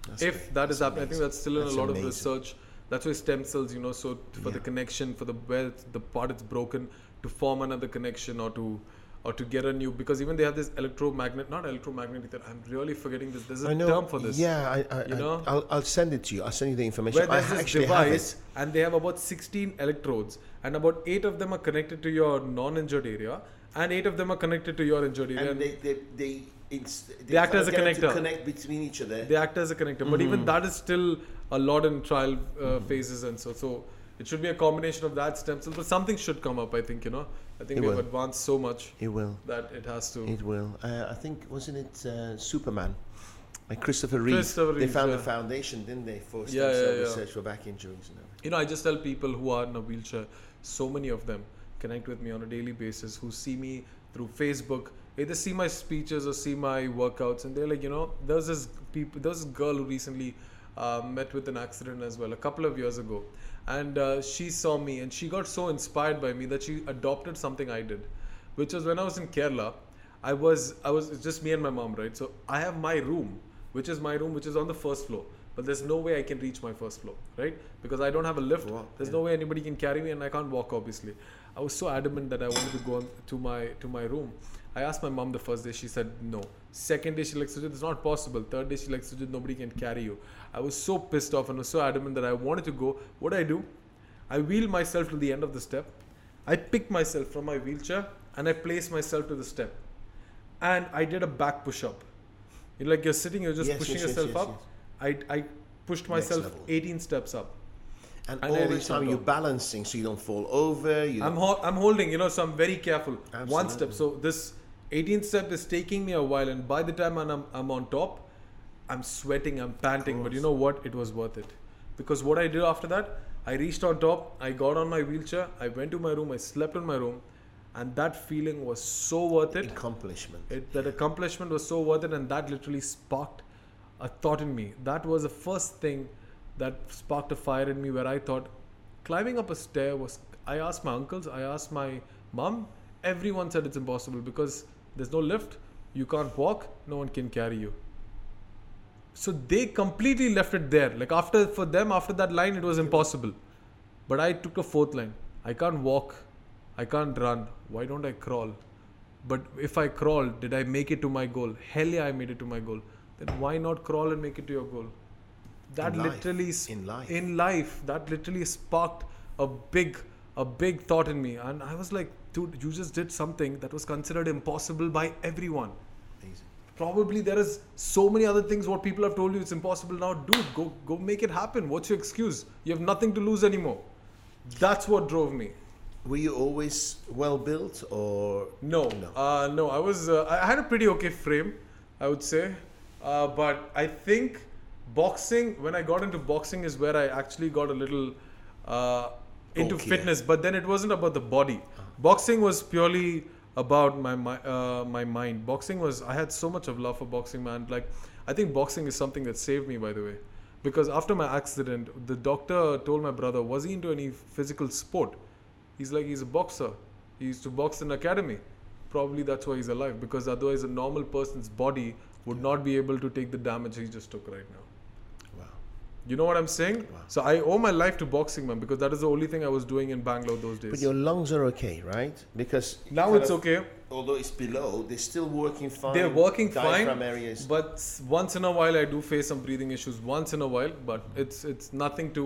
That's if great. that is That's happening, I think that's still in That's a lot amazing. of research. That's why stem cells, you know, so for the connection, for the where the part is broken, to form another connection or to or to get a new because even they have this electromagnet, not electromagnetic. That I'm really forgetting this. There's a I know. term for this. Yeah, I, I, You know? I'll, I'll send it to you. I'll send you the information. Where I this actually have device and they have about 16 electrodes and about eight of them are connected to your non-injured area and eight of them are connected to your injury. area. And they they they, it's, they, They act as a get them to connector. connect between each other. they act as a connector but Mm-hmm. even that is still a lot in trial uh, phases and so so It should be a combination of that stem cell, but something should come up. I think you know. I think It we've will. advanced so much It will. that it has to. It will. Uh, I think wasn't it uh, Superman? Like Christopher Reeve. Christopher they found yeah. a foundation, didn't they, for stem Yeah, cell yeah, yeah. research for back injuries and everything. You know, I just tell people who are in a wheelchair, so many of them connect with me on a daily basis, who see me through Facebook, either see my speeches or see my workouts, and they're like, you know, there's this people, there's this girl who recently uh, met with an accident as well, a couple of years ago, and uh, she saw me and she got so inspired by me that she adopted something I did, which was when I was in Kerala. I was I was it's just me and my mom, right? So I have my room, which is my room, which is on the first floor. But there's no way I can reach my first floor, right? Because I don't have a lift. Wow, There's yeah. no way anybody can carry me, and I can't walk. Obviously, I was so adamant that I wanted to go to my to my room. I asked my mom the first day. She said no. Second day she like Sujit, it's not possible. Third day she like Sujit, nobody can carry you. I was so pissed off and was so adamant that I wanted to go. What I do? I wheel myself to the end of the step. I pick myself from my wheelchair and I place myself to the step. And I did a back push up. You know, like you're sitting, you're just Yes, pushing yes, yourself yes, up. I, I pushed myself 18 steps up. And, all the time you're balancing so you don't fall over. You I'm ho- I'm holding, you know, so I'm very careful. One step. So this 18th step is taking me a while, and by the time I'm, I'm on top, I'm sweating, I'm panting. But you know what? It was worth it. Because what I did after that, I reached on top, I got on my wheelchair, I went to my room, I slept in my room, and that feeling was so worth it. accomplishment. It, that accomplishment was so worth it, and that literally sparked a thought in me. That was the first thing that sparked a fire in me where I thought climbing up a stair was. I asked my uncles, I asked my mom, everyone said it's impossible because there's no lift, you can't walk, no one can carry you. So they completely left it there. Like after for them, after that line, it was impossible. But I took a fourth line. I can't walk. I can't run. Why don't I crawl? But if I crawl, did I make it to my goal? Hell yeah, I made it to my goal. Then why not crawl and make it to your goal? That In life. literally s- In life. in life that literally sparked a big a big thought in me. And i was like dude you just did something that was considered impossible by everyone. Amazing. probably there is so many other things what people have told you it's impossible now. Dude go go make it happen. What's your excuse? You have nothing to lose anymore. That's what drove me. Were you always well built or no. No. uh, no i was uh, i had a pretty okay frame i would say. Uh, but i think boxing when i got into boxing is where i actually got a little uh, into Bulkier. fitness but then it wasn't about the body. Boxing was purely about my my, uh, my mind. Boxing was i had so much of love for boxing man. Like i think boxing is something that saved me by the way. Because after my accident the doctor told my brother was he into any physical sport? He's like he's a boxer. He used to box in academy. Probably that's why he's alive because otherwise a normal person's body would not be able to take the damage he just took right now. You know what i'm saying Wow. so i owe my life to boxing man because that is the only thing i was doing in bangalore those days But your lungs are okay, right? Because now it's of- okay Although it's below, they're still working fine. They're working fine, areas. but once in a while i do face some breathing issues once in a while but it's it's nothing to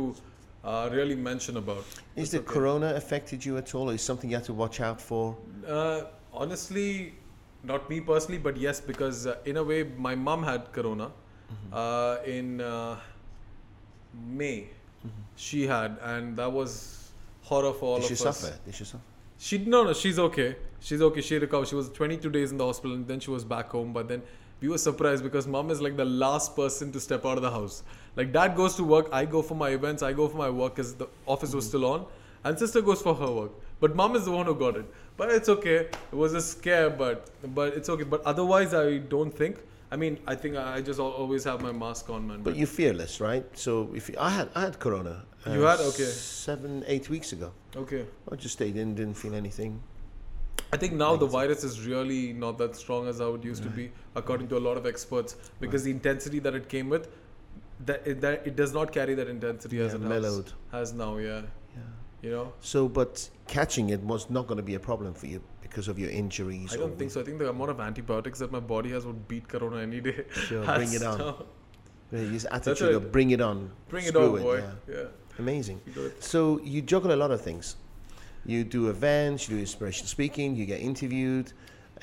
uh, really mention about Is It's the okay. corona affected you at all? Or is something you have to watch out for? Uh, honestly, not me personally, but yes, because uh, in a way, my mom had corona Mm-hmm. uh, in uh, May. She had, and that was horror for all Did of she us. suffer? Did she suffer? She no no, she's okay. She's okay. She recovered. She was 22 days in the hospital, and then she was back home. But then we were surprised because mom is like the last person to step out of the house. Like dad goes to work, I go for my events, I go for my work because the office was mm-hmm. still on, and sister goes for her work. But mom is the one who got it. But it's okay. It was a scare, but but it's okay. But otherwise, I don't think. I mean, I think I I just always have my mask on, man. But you're fearless, right? So if you, I had I had corona. uh, You had? Okay. Seven eight weeks ago. okay. I just stayed in, didn't feel anything. I think now the virus is really not that strong as how it used to be, according to a lot of experts, because the intensity that it came with, that it, that it does not carry that intensity as it mellowed. Has, has now. Yeah, Yeah. you know. So, but catching it was not going to be a problem for you because of your injuries. I don't think so. I think the amount of antibiotics that my body has would beat corona any day. Sure, bring it on. Yeah, attitude right. of bring it on. Bring it on, boy. yeah. Yeah. Amazing. you do it. So you juggle a lot of things. You do events, you do inspirational speaking, you get interviewed,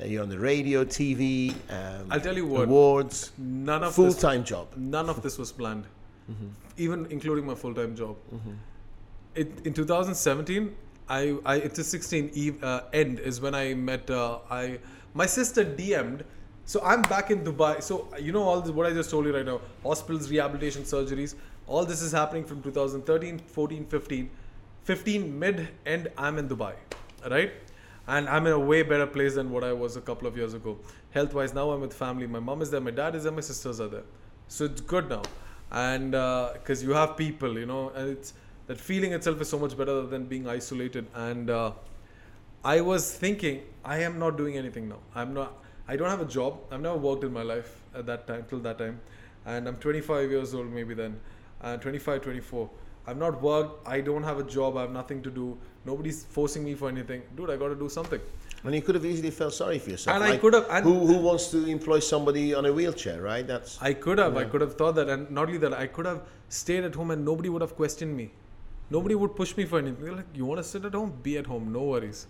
uh, you're on the radio, TV, um, I'll tell you what. awards, None of full-time job. none of this was planned, Mm-hmm. even including my full time job. it, in 2017, I, I into 16 eve, uh, end is when I met. Uh, I my sister DM'd. So I'm back in Dubai. So you know all this, what I just told you right now: hospitals, rehabilitation, surgeries. All this is happening from 2013, 14, 15, 15 mid end. I'm in Dubai, right? And I'm in a way better place than what I was a couple of years ago. Health wise, now I'm with family. My mom is there, my dad is there, my sisters are there. So it's good now, and because you have people, you know, and it's that feeling itself is so much better than being isolated. And uh, I was thinking, I am not doing anything now. I'm not. I don't have a job. I've never worked in my life at that time till that time, and I'm 25 years old maybe then, and 25, 24. I've not worked. I don't have a job. I have nothing to do. Nobody's forcing me for anything. Dude, I got to do something. And you could have easily felt sorry for yourself. And I could have- and- who, who wants to employ somebody on a wheelchair, right? That's I could have. I could have thought that, and not only that, I could have stayed at home and nobody would have questioned me. Nobody would push me for anything. They're like, "You want to sit at home? Be at home. No worries.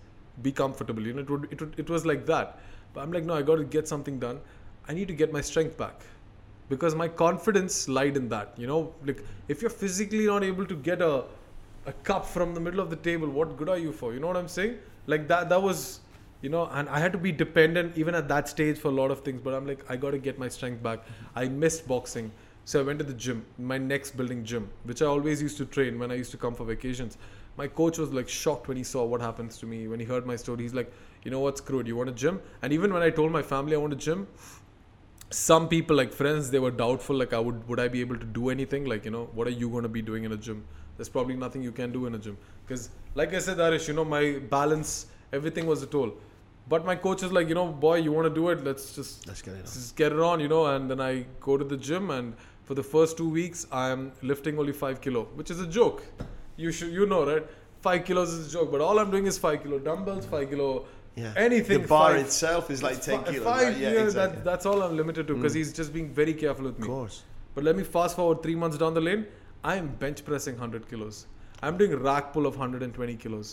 Be comfortable." You know, it would, it would, it was like that. But I'm like, no, I got to get something done. I need to get my strength back because my confidence lied in that. You know, like if you're physically not able to get a a cup from the middle of the table, what good are you for? You know what I'm saying? Like that. That was you know and i had to be dependent even at that stage for a lot of things but i'm like i got to get my strength back i missed boxing so i went to the gym my next building gym which i always used to train when i used to come for vacations. My coach was like shocked when he saw what happens to me when he heard my story. He's like you know what screw it you want a gym? And even when i told my family i want a gym some people like friends they were doubtful like i would would i be able to do anything? Like you know what are you going to be doing in a gym? There's probably nothing you can do in a gym. Because like i said arish you know my balance everything was a toll. But my coach is like you know boy you want to do it? Let's just let's get it on. just get it on you know and then i go to the gym and for the first two weeks i'm lifting only five kilo which is a joke you should you know right five kilos is a joke but all i'm doing is five kilo dumbbells five kilo Yeah. anything The bar five- itself is like 10 kilos. Five, right? Yeah, yeah, exactly. that, that's all I'm limited to because Mm. he's just being very careful with me. of course. But let me fast forward three months down the lane. I am bench pressing 100 kilos. I'm doing rack pull of 120 kilos.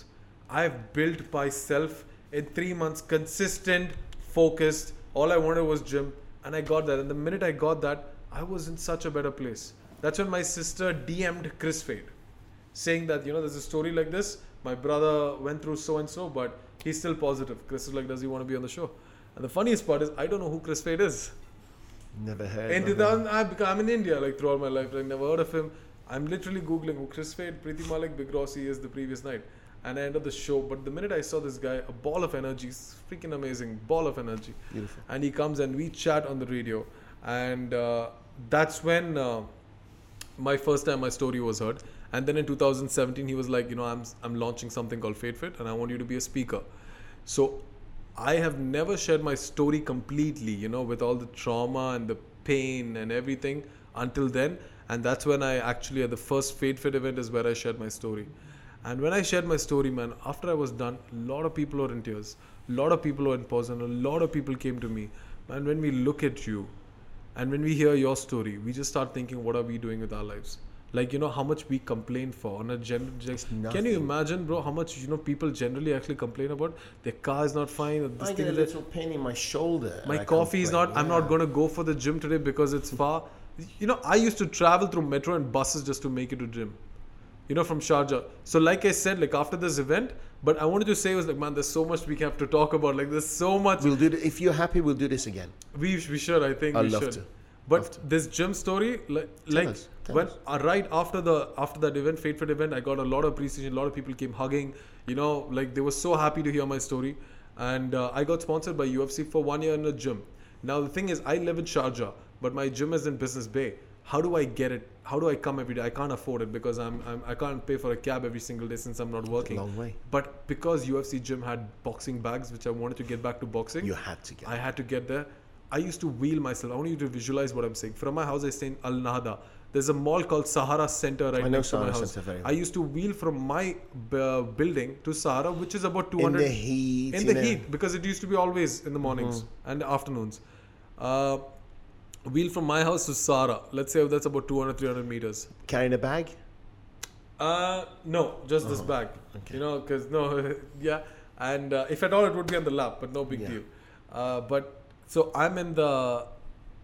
I've built myself in three months, consistent, focused. All I wanted was gym, and I got that. And the minute I got that, I was in such a better place. That's when my sister DM'd Chris Fade, saying that you know there's a story like this. My brother went through so and so, but he's still positive. Chris is like, does he want to be on the show? And the funniest part is, I don't know who Chris Fade is. Never heard. Him. I, I'm in India like throughout my life. I never heard of him. I'm literally googling who Chris Fade, Priti Malik, Big Rossi is the previous night, and I ended up the show. But the minute I saw this guy, a ball of energy, freaking amazing, ball of energy, Beautiful. and he comes and we chat on the radio, and uh, that's when uh, my first time my story was heard. And then in 2017, he was like, you know, I'm I'm launching something called Fade Fit, and I want you to be a speaker. So I have never shared my story completely, you know, with all the trauma and the pain and everything until then. And that's when I actually, at the first Fade Fit event, is where I shared my story. And when I shared my story, man, after I was done, a lot of people were in tears. A lot of people were in pause, and a lot of people came to me. Man, when we look at you and when we hear your story, we just start thinking, what are we doing with our lives? Like, you know, how much we complain for on a general. Can you imagine, bro, how much, you know, people generally actually complain about? Their car is not fine. This I thing get a little pain in my shoulder. my I coffee is not complain. i'm not going to go for the gym today because it's far you know i used to travel through metro and buses just to make it to gym you know from sharjah so like i said like after this event but i wanted to say was like man there's so much we have to talk about. Like there's so much. We'll do. th- If you're happy, we'll do this again. we, we should i think I'd we love should. to. but Love to. this gym story like Tell like us, tell when uh, right after the after that event fade fit event i got a lot of appreciation. A lot of people came hugging. You know like they were so happy to hear my story. And uh, i got sponsored by ufc for one year in a gym. Now the thing is i live in sharjah but my gym is in business bay how do i get it how do i come every day i can't afford it because i'm, I'm i can't pay for a cab every single day since i'm not working Long way. but because ufc gym had boxing bags which i wanted to get back to boxing You had to get. I had to get there. I used to wheel myself. I want you to visualize what I'm saying. From my house, I stay in Al Nahda. There's a mall called Sahara Center right I know next to my house. Center very I used to wheel from my uh, building to Sahara, which is about 200 in the heat. in the know. heat because it used to be always in the mornings Mm-hmm. and afternoons. Uh, wheel from my house to Sahara. Let's say that's about 200 300 meters. Carrying a bag. Uh, no, just this bag. okay. You know, because no, yeah. And uh, if at all, it would be on the lap, but no big Yeah. deal. Uh, but so I'm in the,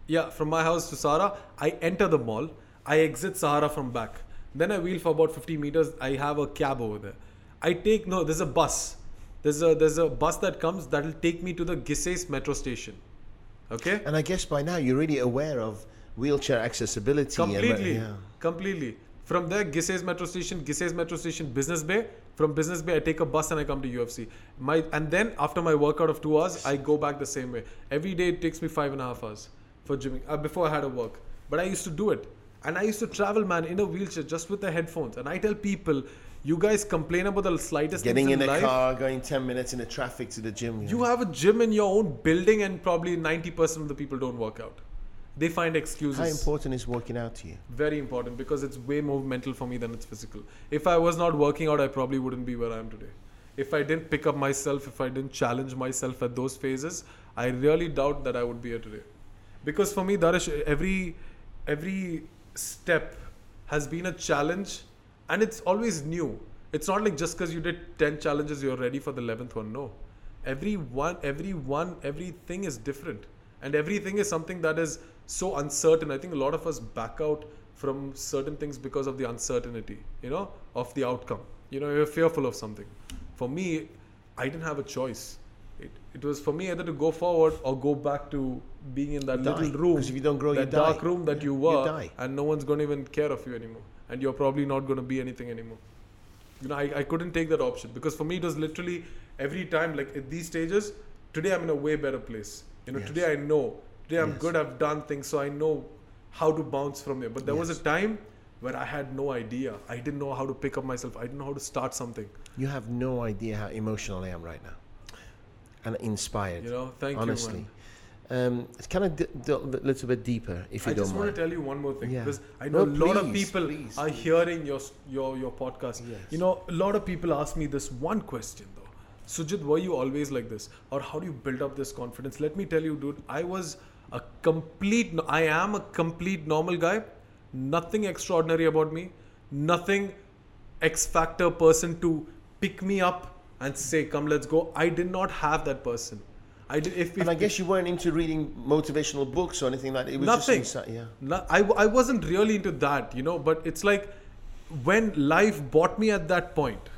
yeah, from my house to Sahara, I enter the mall. I exit Sahara from back. Then I wheel for about 50 meters. I have a cab over there. I take no. There's a bus. There's a there's a bus that comes that'll take me to the Gises metro station. Okay. And I guess by now you're really aware of wheelchair accessibility. and- Completely. yeah. Completely. From there, Gises metro station, Gises metro station, Business Bay. From Business Bay, I take a bus and I come to UFC. My and then after my workout of two hours, I go back the same way. Every day it takes me five and a half hours for gymming. Uh, before I had a work, but I used to do it, and I used to travel, man, in a wheelchair just with the headphones. And I tell people, you guys complain about the slightest Getting things in a life. car, going 10 minutes in the traffic to the gym. You have a gym in your own building, and probably 90% of the people don't work out. They find excuses. How important is working out to you? very important because it's way more mental for me than it's physical. If I was not working out, I probably wouldn't be where I am today. If I didn't pick up myself, if I didn't challenge myself at those phases, I really doubt that I would be here today. Because for me, Darish, every every step has been a challenge, and it's always new. It's not like just because you did ten challenges, you're ready for the eleventh one. No, every one, every one, everything is different, and everything is something that is so uncertain. I think a lot of us back out from certain things because of the uncertainty, you know, of the outcome. You know, you're fearful of something. For me, I didn't have a choice. It, it was for me either to go forward or go back to being in that Die. little room, if you don't grow, you that dark die. room that you You were, die. and no one's going to even care of you anymore, and you're probably not going to be anything anymore. You know, I, I couldn't take that option because for me it was literally every time like at these stages. Today I'm in a way better place. You know, Yes. today I know. Today I'm Yes. good. I've done things, so I know how to bounce from here. But there was a time where I had no idea. I didn't know how to pick up myself. I didn't know how to start something. You have no idea how emotional I am right now. And inspired. You know, thank honestly. you, man. Um, it's kind of d- a little bit deeper, if you I don't I just want to tell you one more thing Yeah. because I know No, a lot of people please, are please. hearing your your your podcast. Yes. You know, a lot of people ask me this one question though. Sujit, were you always like this, or how do you build up this confidence? Let me tell you, dude. I was a complete. I am a complete normal guy. Nothing extraordinary about me. Nothing X factor person to pick me up and say, "Come, let's go." I did not have that person. I did. If, if and I guess you weren't into reading motivational books or anything like that. It was Nothing. just inside, yeah. No, I, I wasn't really into that, you know, but it's like when life bought me at that point,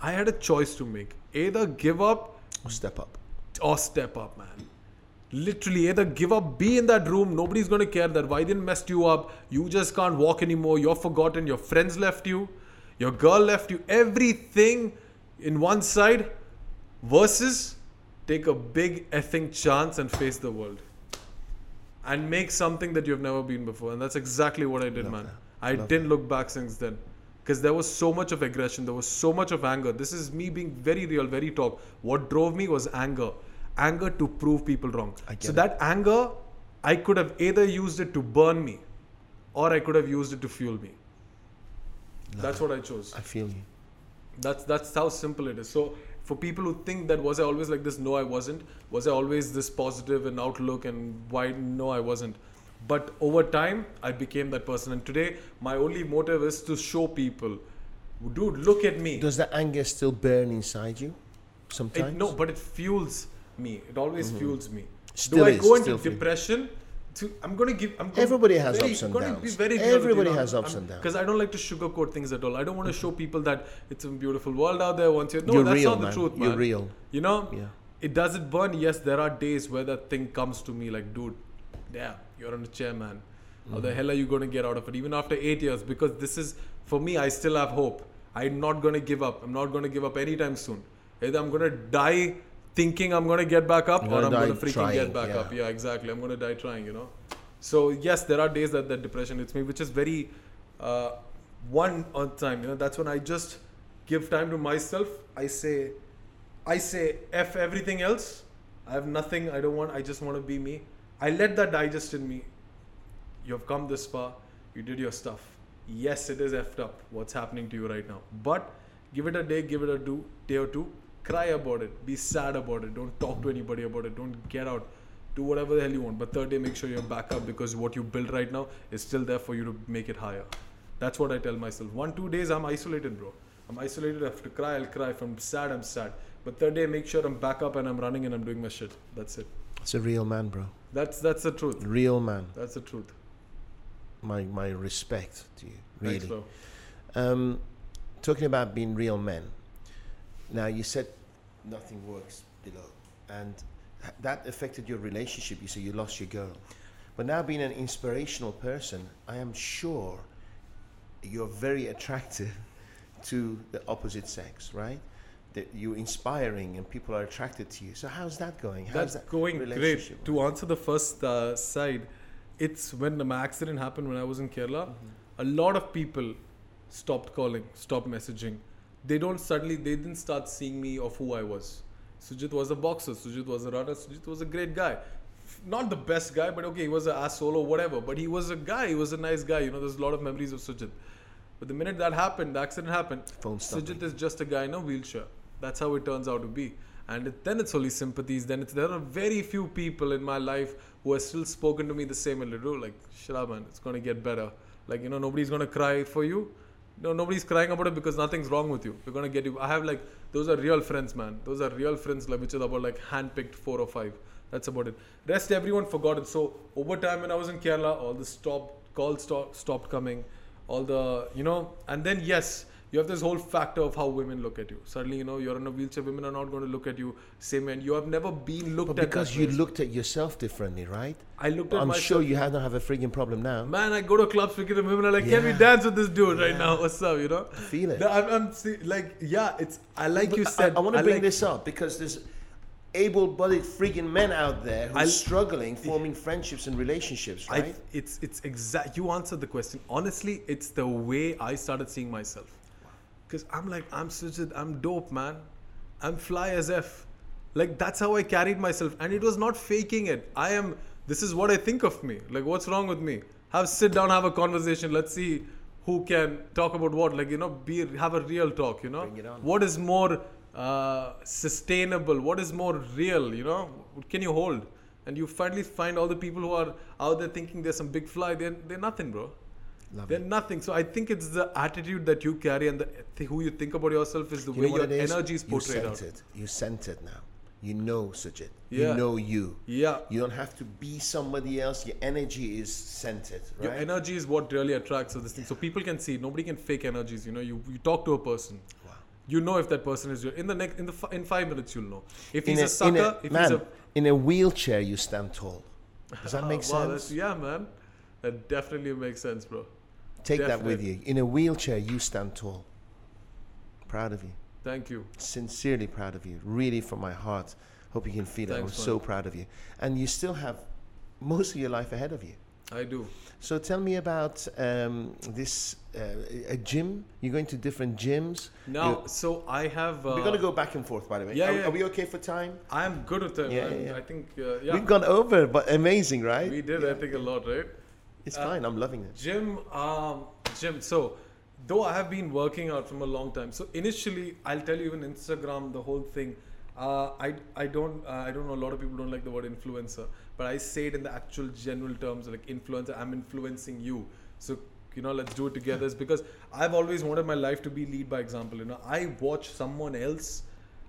I had a choice to make. Either give up or Step up. or step up, man. Literally, either give up, be in that room, nobody's gonna care that Vaidyan messed you up, you just can't walk anymore, you're forgotten, your friends left you, your girl left you, everything in one side, versus take a big effing chance and face the world. And make something that you've never been before. And that's exactly what I did, Love man. that. I Love didn't look back since then. Because there was so much of aggression, there was so much of anger. This is me being very real, very talk. What drove me was anger. Anger to prove people wrong. So it. that anger, I could have either used it to burn me or I could have used it to fuel me. Love That's it. what I chose. I feel you. That's that's how simple it is. So for people who think that was I always like this, no, I wasn't. Was I always this positive and outlook and why? No, I wasn't. But over time, I became that person. And today, my only motive is to show people, dude, look at me. Does the anger still burn inside you? Sometimes. It, no, but it fuels me. It always fuels me. Mm-hmm. Still Do I is, go into fuel- depression? To, I'm gonna give. I'm gonna, Everybody has very, ups and gonna downs. Be very real with you, Everybody has ups I'm- and downs. Because I don't like to sugarcoat things at all. I don't want to show people that it's a beautiful world out there. Once you're no, You're that's real, not man. the truth, man. You're real. You know, Yeah. it does it burn. Yes, there are days where that thing comes to me like, dude, yeah, you're on a chair, man. How Mm. the hell are you going to get out of it? Even after eight years, because this is for me, I still have hope. I'm not going to give up. I'm not going to give up anytime soon. Either I'm going to die thinking I'm going to get back up, or I'm gonna freaking trying, get back yeah. up. Yeah, exactly. I'm going to die trying. You know. So yes, there are days that that depression hits me, which is very uh, one on time. You know, that's when I just give time to myself. I say, I say f everything else. I have nothing. I don't want. I just want to be me. I let that digest in me. You have come this far. You did your stuff. Yes, it is effed up. What's happening to you right now? But give it a day. Give it a do, day or two. Cry about it. Be sad about it. Don't talk to anybody about it. Don't get out. Do whatever the hell you want. But third day, make sure you're back up because what you built right now is still there for you to make it higher. That's what I tell myself. One, two days, I'm isolated, bro. I'm isolated. I have to cry. I'll cry. If I'm sad, I'm sad. But third day, make sure I'm back up and I'm running and I'm doing my shit. That's it. It's a real man, bro. That's that's the truth. Real man. That's the truth. My my respect to you. Really. Thanks, bro. Um, talking about being real men. Now you said nothing works below, and that affected your relationship. You say you lost your girl, but now being an inspirational person, I am sure you're very attractive to the opposite sex, right? That you're inspiring and people are attracted to you. So how's that going? How's That's that going great. To answer the first uh, side, it's when the accident happened when I was in Kerala, Mm-hmm. a lot of people stopped calling, stopped messaging. They don't suddenly, they didn't start seeing me of who I was. Sujit was a boxer, Sujit was a runner, Sujit was a great guy. Not the best guy, but okay, he was an asshole or whatever. But he was a guy, he was a nice guy. You know, there's a lot of memories of Sujit. But the minute that happened, the accident happened, Phone Sujit is just a guy in a wheelchair. That's how it turns out to be. And it, then it's only sympathies. Then it's, there are very few people in my life who have still spoken to me the same way. Like, like, shut up, man. It's going to get better. Like, you know, nobody's going to cry for you. No, nobody's crying about it because nothing's wrong with you. We're to get you. I have like, those are real friends, man. Those are real friends, like, which is about like handpicked four or five. That's about it. Rest, everyone forgot it. So, over time, when I was in Kerala, all the stop calls stop, stopped coming all the you know and then yes you have this whole factor of how women look at you suddenly you know you're in a wheelchair women are not going to look at you same way and you have never been looked But at because you way. looked at yourself differently, right? i looked at I'm myself sure you have not have a freaking problem now. man i go to clubs speaking to women are like can we dance with this dude right now what's up you know Feel it. I'm, I'm see, like yeah it's i like you said I, want to bring like- this up because there's able-bodied freaking men out there who are struggling forming friendships and relationships, I, right? it's it's exact. You answered the question. Honestly, it's the way I started seeing myself. Because I'm like, I'm Sujit, I'm dope, man. I'm fly as f. Like that's how I carried myself, and it was not faking it. I am. This is what I think of me. Like, what's wrong with me? Have sit down, have a conversation. Let's see who can talk about what. Like, you know, be have a real talk. You know, Bring it on. what is more uh, sustainable? What is more real? You know, what can you hold? And you finally find all the people who are out there thinking they're some big fly. They're they're nothing, bro. Love They're it. nothing. So I think it's the attitude that you carry and the th- who you think about yourself is the You way your it energy is portrayed you out. It. You centered now. You know Sujit. Yeah. You know you. Yeah. You don't have to be somebody else. Your energy is centered, right? Your energy is what really attracts all this thing. So people can see. Nobody can fake energies. You know, you, you talk to a person. Wow. You know if that person is your in the next in the in five minutes you'll know if in he's a, in sucker. if man, he's a in a wheelchair, you stand tall. Does that make wow, sense? yeah, man. That definitely makes sense, bro. Take that with you. In a wheelchair, you stand tall. Proud of you. Thank you. Sincerely proud of you. Really, from my heart. Hope you can feel it. I'm Thanks, man. so proud of you. And you still have most of your life ahead of you. I do. So tell me about um, this uh, a gym. You're going to different gyms. No, so I have. Uh, we're going to go back and forth, by the way. yeah, are, yeah. are we okay for time? I am good with them. Yeah, yeah, yeah. I think. Uh, yeah. We've gone over, but amazing, right? we did. I think a lot, right? It's Uh, fine. I'm loving it. Gym, um, gym. So, though I have been working out from a long time. So initially, I'll tell you in Instagram the whole thing. Uh, I I don't uh, I don't know. A lot of people don't like the word influencer, but I say it in the actual general terms like influencer. I'm influencing you. So you know, let's do it together. It's because I've always wanted my life to be lead by example. You know, I watch someone else.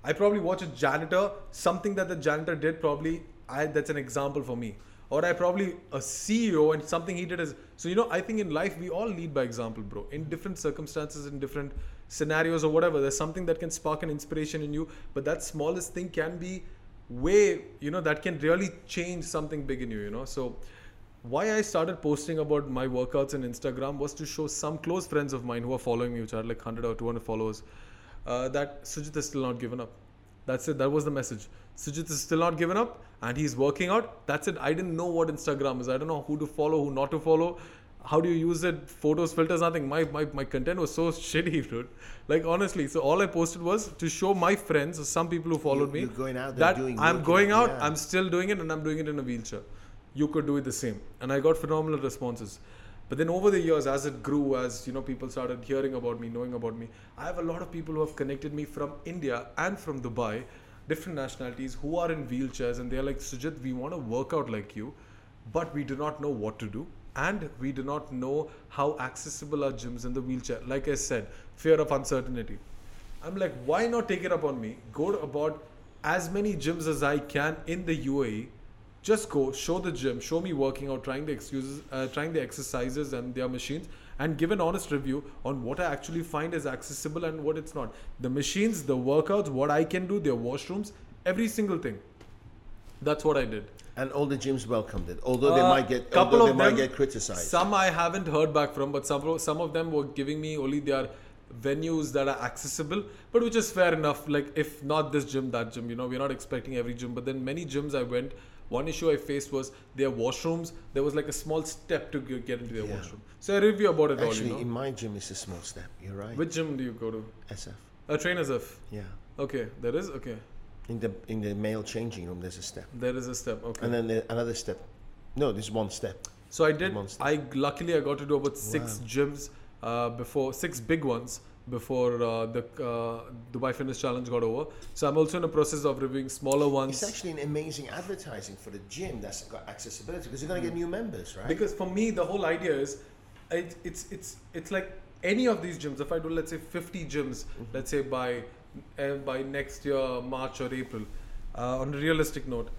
I probably watch a janitor. Something that the janitor did probably I that's an example for me or I probably a CEO and something he did is so you know I think in life we all lead by example bro in different circumstances in different scenarios or whatever there's something that can spark an inspiration in you but that smallest thing can be way you know that can really change something big in you you know so why I started posting about my workouts on Instagram was to show some close friends of mine who are following me which are like 100 or 200 followers uh, that Sujit has still not given up that's it. That was the message. Sujit is still not given up and he's working out. That's it. I didn't know what Instagram is. I don't know who to follow, who not to follow. How do you use it? Photos, filters, nothing. My, my, my content was so shitty, dude. Like, honestly. So, all I posted was to show my friends, or some people who followed me, you're going out that doing I'm going out, out, yeah. I'm still doing it, and I'm doing it in a wheelchair. You could do it the same. And I got phenomenal responses. But then over the years, as it grew, as you know, people started hearing about me, knowing about me, I have a lot of people who have connected me from India and from Dubai, different nationalities, who are in wheelchairs, and they're like, Sujit, we want to work out like you, but we do not know what to do, and we do not know how accessible are gyms in the wheelchair. Like I said, fear of uncertainty. I'm like, why not take it up on me? Go to about as many gyms as I can in the UAE. Just go, show the gym, show me working out, trying the excuses, uh, trying the exercises and their machines, and give an honest review on what I actually find is accessible and what it's not. The machines, the workouts, what I can do, their washrooms, every single thing. That's what I did. And all the gyms welcomed it, although they Uh, might get couple although they of might get criticized. Some I haven't heard back from, but some some of them were giving me only their venues that are accessible, but which is fair enough. Like if not this gym, that gym. You know, we're not expecting every gym, but then many gyms I went. One issue I faced was their washrooms. There was like a small step to get into their Yeah. washroom. So I review about it Actually, all. You in my gym, it's a small step. You're right. which gym do you go to? SF. A trainer's F. Yeah. Okay, there is. Okay, In the in the male changing room, there's a step, there is a step. Okay. and then there, another step. No, there's one step. So I did. I luckily I got to do about six Wow. gyms uh, before six big ones before uh, the uh, Dubai Fitness Challenge got over. So I'm also in the process of reviewing smaller ones. It's actually an amazing advertising for the gym that's got accessibility because you're going to get new members, right? because for me the whole idea is it, it's it's it's like any of these gyms. If I do let's say 50 gyms, let's say by uh, by next year March or April, uh, on a realistic note,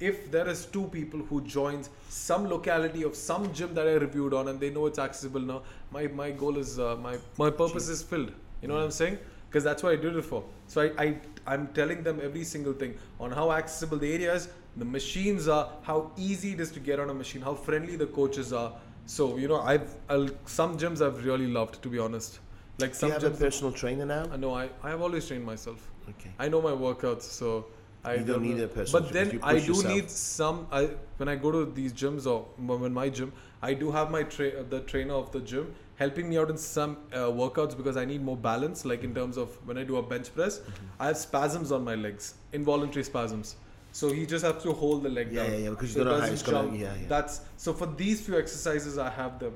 if there is two people who joins some locality of some gym that I reviewed on and they know it's accessible now, my, my goal is uh, my my purpose is filled. You know what I'm saying? Because that's what I did it for. So I, I I'm telling them every single thing on how accessible the area is, the machines are, how easy it is to get on a machine, how friendly the coaches are. So you know I've I'll, some gyms I've really loved to be honest. Like Do some you have a gyms. personal trainer now? I know I I have always trained myself. Okay. I know my workouts, so I You don't need a personal But then you I do yourself. need some. I when I go to these gyms or when my gym, I do have my tra- uh, the trainer of the gym helping me out in some uh, workouts because I need more balance. Like in terms of when I do a bench press, Mm-hmm. I have spasms on my legs, involuntary spasms. So he just has to hold the leg Yeah, down. yeah, yeah, because you so it don't know how it's jump. yeah, yeah. That's so for these few exercises, I have them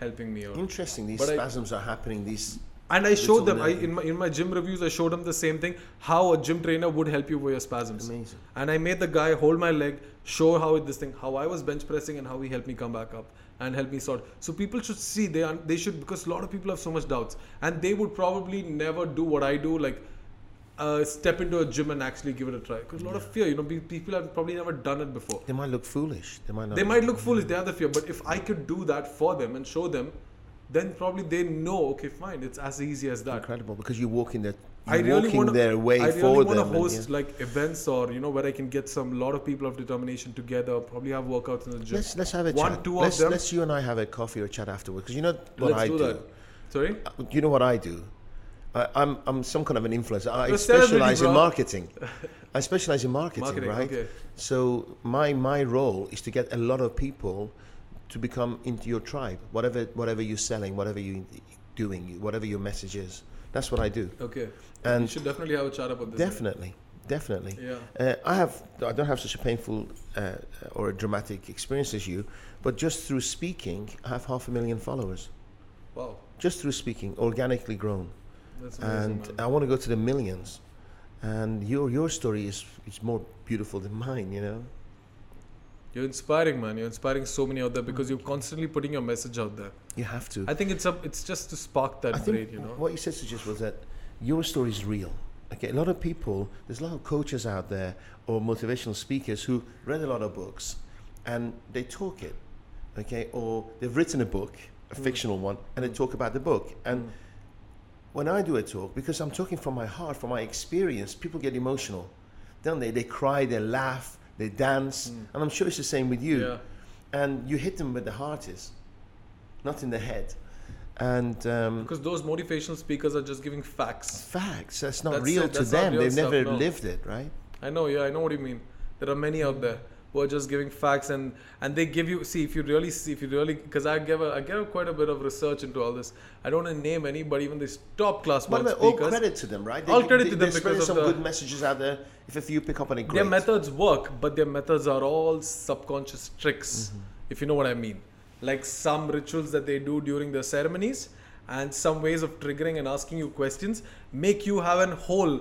helping me out. Interesting. These But I- spasms are happening. These And I showed them I, in my in my gym reviews. I showed them the same thing: how a gym trainer would help you with your spasms. amazing. And I made the guy hold my leg, show how it, this thing, how I was bench pressing, and how he helped me come back up and help me sort. So people should see they un- they should because a lot of people have so much doubts, and they would probably never do what I do, like uh, step into a gym and actually give it a try. Because a lot of fear, you know, pe- people have probably never done it before. They might look foolish. They might not. They might look foolish, they have the fear, but if I could do that for them and show them, then probably they know. Okay, fine, it's as easy as that. incredible because you're walking the. I You're really walking want to. their way I really want to and host yeah. like events or you know where I can get some lot of people of determination together. Probably have workouts in the gym. Let's let's have a One, chat. two of let's, them. let's you and I have a coffee or chat afterwards because you know what Let's I do do. that. Sorry. Uh, You know what I do. I, I'm I'm some kind of an influencer. I You're specialize in marketing. I specialize in marketing, Marketing, right? okay. So my my role is to get a lot of people to become into your tribe. Whatever whatever you're selling, whatever you're doing, whatever your message is. That's what I do. Okay. And you should definitely have a chat about this. Definitely, definitely. Yeah. Uh, I have I don't have such a painful uh, or a dramatic experience as you, but just through speaking, I have half a million followers. Wow. Just through speaking, organically grown, That's amazing. and man. I want to go to the millions. And your your story is is more beautiful than mine. You know. You're inspiring, man. You're inspiring so many out there because you're constantly putting your message out there. You have to. I think it's it's just to spark that I brain, you know. what you said to just was that your story is real. Okay, a lot of people, there's a lot of coaches out there or motivational speakers who read a lot of books and they talk it. Okay, or they've written a book, a Mm. fictional one, and they talk about the book. And Mm. when I do a talk, because I'm talking from my heart, from my experience, people get emotional, don't they? They cry, they laugh, they dance, and I'm sure it's the same with you. Mm. Yeah. And you hit them where the heart is, not in the head. And um, Because those motivational speakers are just giving facts. facts. That's not That's real it, to that's them. They've stuff, never no. lived it, right? I know, yeah, I know what you mean. There are many out there who are just giving facts and and they give you see if you really see if you really because I give a, I give quite a bit of research into all this. I don't want to name anybody, even these top class But world all credit to them, right? All credit to them because of some the- good messages out there. If a few pick up on it, great. Their methods work, but their methods are all subconscious tricks, Mm-hmm. if you know what I mean. Like some rituals that they do during their ceremonies, and some ways of triggering and asking you questions make you have a whole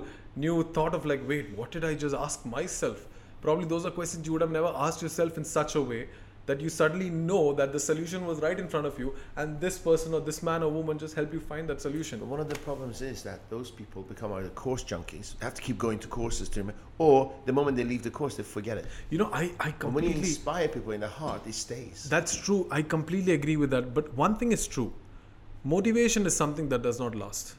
new thought of like, wait, what did I just ask myself? Probably those are questions you would have never asked yourself in such a way that you suddenly know that the solution was right in front of you and this person or this man or woman just help you find that solution But one of the problems is that those people become either course junkies, have to keep going to courses to remember, or the moment they leave the course, they forget it. you know i i And when you completely inspire people in the heart, it stays. That's true. I completely agree with that. But one thing is true motivation is something that does not last.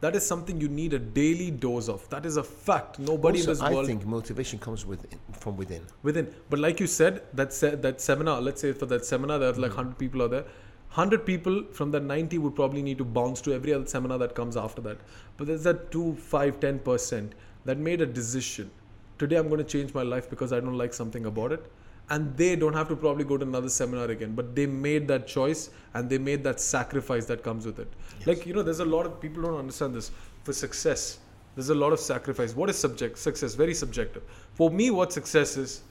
That is something you need a daily dose of. That is a fact. Nobody also, in this I world think motivation comes with from within. within. But like you said, that se- that seminar. Let's say for that seminar, there are like hmm. hundred people are there. Hundred people from that ninety would probably need to bounce to every other seminar that comes after that. But there's that two, five, ten percent that made a decision. Today I'm going to change my life because I don't like something about it. And they don't have to probably go to another seminar again. But they made that choice and they made that sacrifice that comes with it. Like you know, there's a lot of people don't understand this. For success, there's a lot of sacrifice. What is subject success? Very subjective. For me, what success is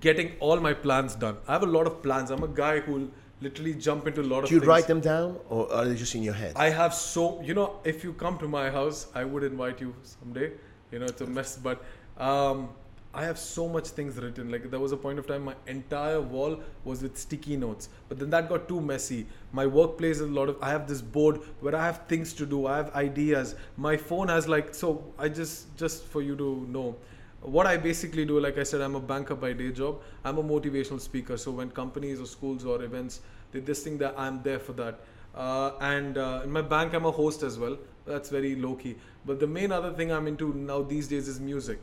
getting all my plans done. I have a lot of plans. I'm a guy who'll literally jump into a lot of you things. write them down, or are they just in your head? I have so you know, if you come to my house, I would invite you someday. You know, it's a mess, but um, I have so much things written. Like there was a point of time, my entire wall was with sticky notes, but then that got too messy. My workplace is a lot of. I have this board where I have things to do. I have ideas. My phone has like so. I just just for you to know. What I basically do, like I said, I'm a banker by day job. I'm a motivational speaker. So when companies or schools or events, they this thing that I'm there for that. Uh, and uh, in my bank, I'm a host as well. That's very low key. But the main other thing I'm into now these days is music.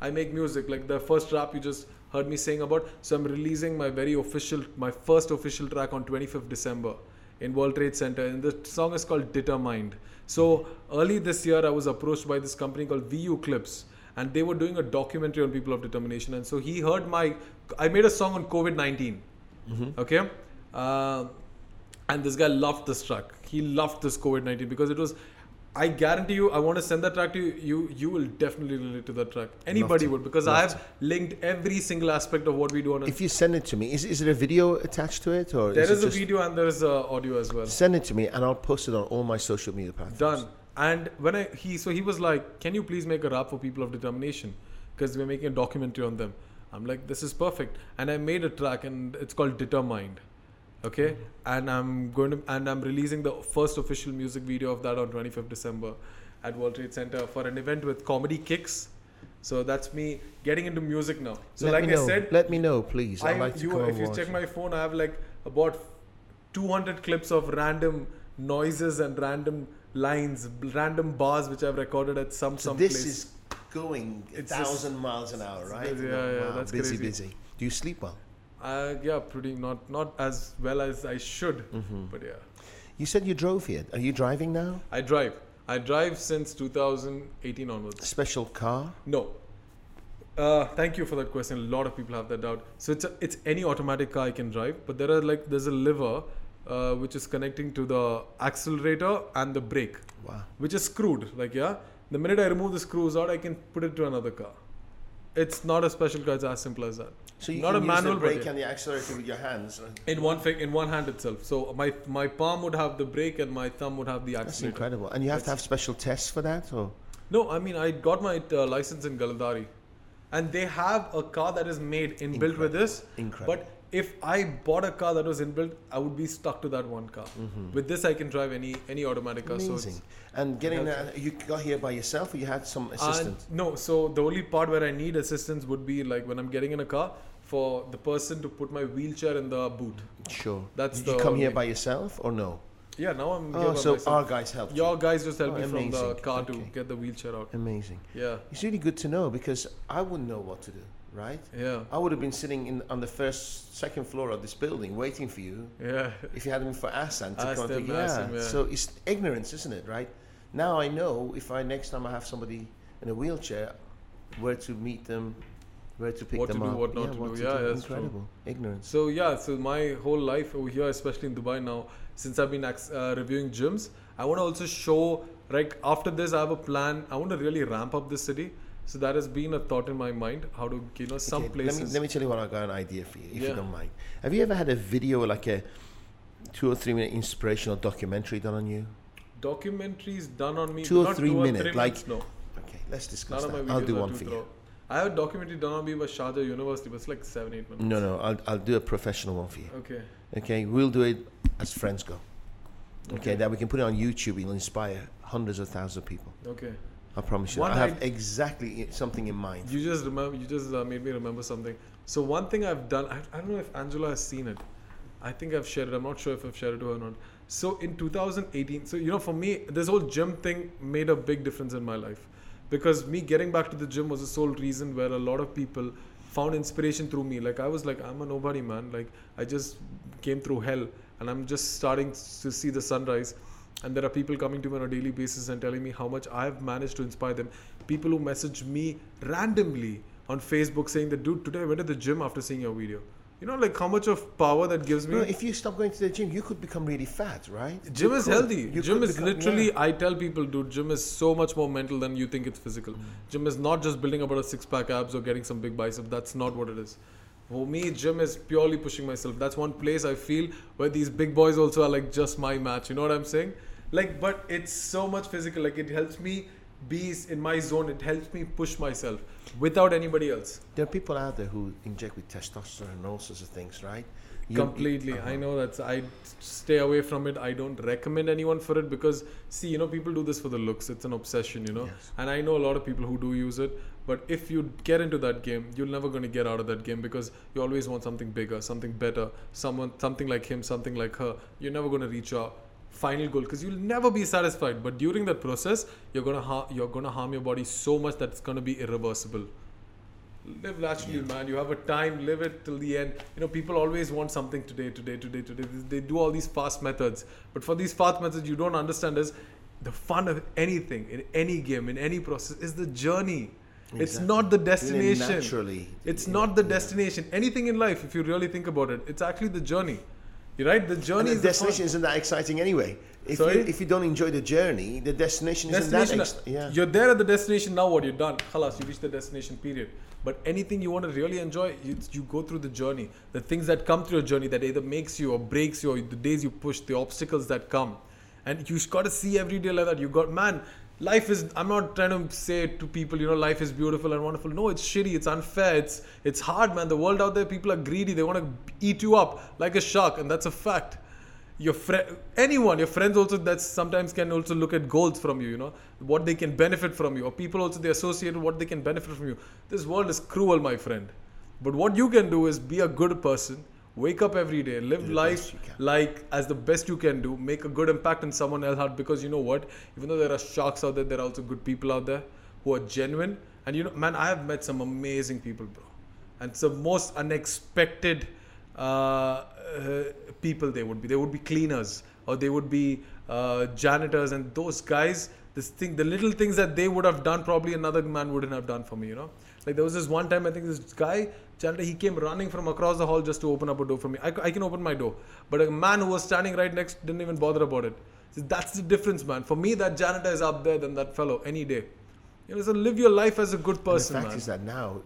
I make music, like the first rap you just heard me saying about. So I'm releasing my very official, my first official track on 25th December in World Trade Center, and the song is called Determined. So early this year, I was approached by this company called VU Clips, and they were doing a documentary on people of determination. And so he heard my, I made a song on COVID 19. Okay. Uh, and this guy loved this track. He loved this COVID 19 because it was. I guarantee you, I want to send that track to you. You you will definitely relate to that track. Anybody would because Love I've linked every single aspect of what we do on. A, If you send it to me, is, is there a video attached to it, or there is is it a video and there is a audio as well. Send it to me, and I'll post it on all my social media platforms. Done. And when I he so he was like, "Can you please make a rap for people of determination? Because we're making a documentary on them." I'm like, "This is perfect." And I made a track, and it's called Determined. Okay, and I'm going to and I'm releasing the first official music video of that on 25th December at World Trade Center for an event with Comedy Kicks. So that's me getting into music now. So Let like I said, let me know, please. I'd I, like you, if you watch check my phone, I have like about 200 clips of random noises and random lines, random bars which I've recorded at some So some this place. is going a It's just- thousand miles an hour, right? Yeah, yeah, Wow, that's busy, crazy. busy. Do you sleep well? Uh, yeah, pretty not not as well as I should, Mm-hmm. but yeah, You said you drove here. Are you driving now? I drive. I drive since 2018 onwards. Special car? No. Uh, thank you for that question. A lot of people have that doubt. So it's a, it's any automatic car I can drive, but there are like there's a lever uh, which is connecting to the accelerator and the brake, Wow. which is screwed. Like yeah, the minute I remove the screws out, I can put it to another car. It's not a special car. It's as simple as that. So you Not can a manual, the but brake yeah. and the accelerator with your hands. In one fi- in one hand itself. So my my palm would have the brake and my thumb would have the accelerator. That's incredible. And you have to have special tests for that, or No, I mean I got my uh, license in Galadari, and they have a car that is made inbuilt with this. Incredible. But if I bought a car that was inbuilt, I would be stuck to that one car. With this, I can drive any any automatic car. So Mm-hmm. amazing. it's- and getting that, you got here by yourself, or you had some assistance? assistant? no, so the only part where I need assistance would be like when I'm getting in a car for the person to put my wheelchair in the boot. sure. that's Did you the come here by yourself or no? Yeah, now I'm Oh, so myself. our guys helped. you. Your guys just helped Oh, me from the car Okay. to get the wheelchair out. Amazing. Yeah, It's really good to know because I wouldn't know what to do, right? yeah, I would have been sitting in on the first, second floor of this building waiting for you yeah. if you hadn't been for Asan to come and them, pick you ask yeah. yeah. So it's ignorance, isn't it, right? Now I know if I next time I have somebody in a wheelchair, where to meet them, where to pick What to do, up. what not to do. Yeah, that's true. incredible. Ignorance. So yeah, so my whole life over here, especially in Dubai now, since I've been uh, reviewing gyms, I want to also show like after this, I have a plan. I want to really ramp up this city. So that has been a thought in my mind. How to you know some Okay, places. Let me, let me tell you what I got an idea for you, if you don't mind. Have you ever had a video like a two or three minute inspirational documentary done on you? Documentaries done on me. Two or three two or minute, three like- minutes, no. Okay, let's discuss None that. I'll do one for you. thorough. I have a documentary done on me by Sharjah University, but it's like seven, eight minutes. No, no, I'll, I'll do a professional one for you. Okay. Okay, we'll do it as friends go. Okay, Okay. that we can put it on YouTube. It'll inspire hundreds of thousands of people. Okay. I promise you. One I have night- exactly something in mind. You just remember. You just uh, made me remember something. So one thing I've done. I, I don't know if Angela has seen it. I think I've shared it. I'm not sure if I've shared it to her or not. So in 2018, so you know, for me, this whole gym thing made a big difference in my life, because me getting back to the gym was the sole reason where a lot of people found inspiration through me. Like I was like, I'm a nobody man. Like I just came through hell, and I'm just starting to see the sunrise. And there are people coming to me on a daily basis and telling me how much I've managed to inspire them. People who message me randomly on Facebook saying that, dude, today I went to the gym after seeing your video. You know, like how much of power that gives me. No, if you stop going to the gym, you could become really fat, right? Gym You is could. healthy. You Gym is become- literally. yeah. I tell people, dude, gym is so much more mental than you think it's physical. Mm. Gym is not just building about a six-pack abs or getting some big bicep. That's not what it is. For me, gym is purely pushing myself. That's one place I feel where these big boys also are like just my match. You know what I'm saying? Like, but it's so much physical. Like, it helps me be in my zone. It helps me push myself without anybody else. There are people out there who inject with testosterone and all sorts of things, right? You- completely uh-huh. i know that's i stay away from it i don't recommend anyone for it because see you know people do this for the looks it's an obsession you know Yes. and i know a lot of people who do use it but if you get into that game you're never going to get out of that game because you always want something bigger something better someone something like him something like her you're never going to reach your final goal because you'll never be satisfied. But during that process you're going to ha- you're going to harm your body so much that it's going to be irreversible. Live naturally man. You have a time. Live it till the end. You know people always want something today today today today. They do all these fast methods. But for these fast methods you don't understand is the fun of anything in any game in any process is the journey. It's not the destination. Naturally. it's Yeah, not the destination. Anything in life if you really think about it it's actually the journey you're right the And journey the is the destination isn't that exciting anyway. If Sorry? you, if you don't enjoy the journey, the destination, destination isn't that ex- yeah. you're there at the destination now what you're done Khalas, you reach the destination period but anything you want to really enjoy you, you go through the journey the things that come through your journey that either makes you or breaks you or the days you push the obstacles that come and you've got to see every day like that you got man life is i'm not trying to say to people you know life is beautiful and wonderful. No it's shitty it's unfair it's it's hard man. The world out there people are greedy they want to eat you up like a shark and that's a fact. Your friend anyone your friends also that sometimes can also look at goals from you you know what they can benefit from you or people also they associate what they can benefit from you. This world is cruel my friend. But what you can do is be a good person wake up every day live Do life best you can. like as the best you can do make a good impact on someone else's heart because you know what even though there are sharks out there there are also good people out there who are genuine and you know man i have met some amazing people bro and the most unexpected uh, uh, people they would be. They would be cleaners or they would be uh, janitors, and those guys. This thing, the little things that they would have done, probably another man wouldn't have done for me. You know, like there was this one time I think this guy janitor he came running from across the hall just to open up a door for me. I, can open my door, but a man who was standing right next didn't even bother about it. So that's the difference, man. For me, that janitor is up there than that fellow any day. You know, so live your life as a good And person, the fact man. is that now,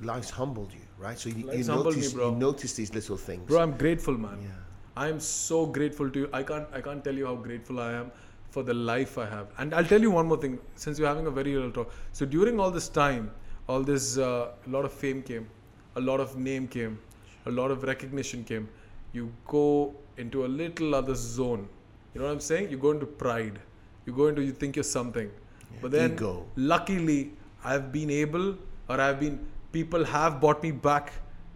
life's humbled you, right? So you, you Life's humbled me, notice bro. you notice these little things. Bro, I'm grateful, man. yeah. I am so grateful to you. I can't I can't tell you how grateful I am for the life I have. And I'll tell you one more thing. Since you're having a very real talk, so during all this time, all this uh, a lot of fame came, a lot of name came, a lot of recognition came. You go into a little other zone. You know what I'm saying? You go into pride. You go into you think you're something. But then Ego. luckily I've been able or I've been people have brought me back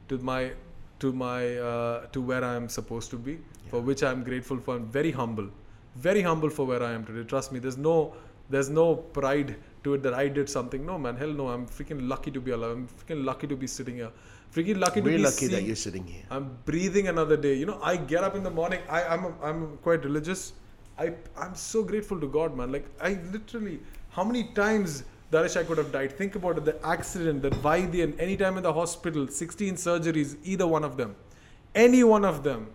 to my to my uh, to where I am supposed to be for which I'm grateful for I'm very humble very humble for where I am today trust me there's no there's no pride to it that I did something no man hell no I'm freaking lucky to be alive I'm freaking lucky to be sitting here freaking lucky to We're be lucky that you're sitting here. I'm breathing another day. You know, I get up in the morning. I, I'm I'm quite religious. I I'm so grateful to God, man. Like I literally, how many times Darish I could have died? Think about it. The accident, that Vaidyan, any time in the hospital, 16 surgeries, either one of them, any one of them.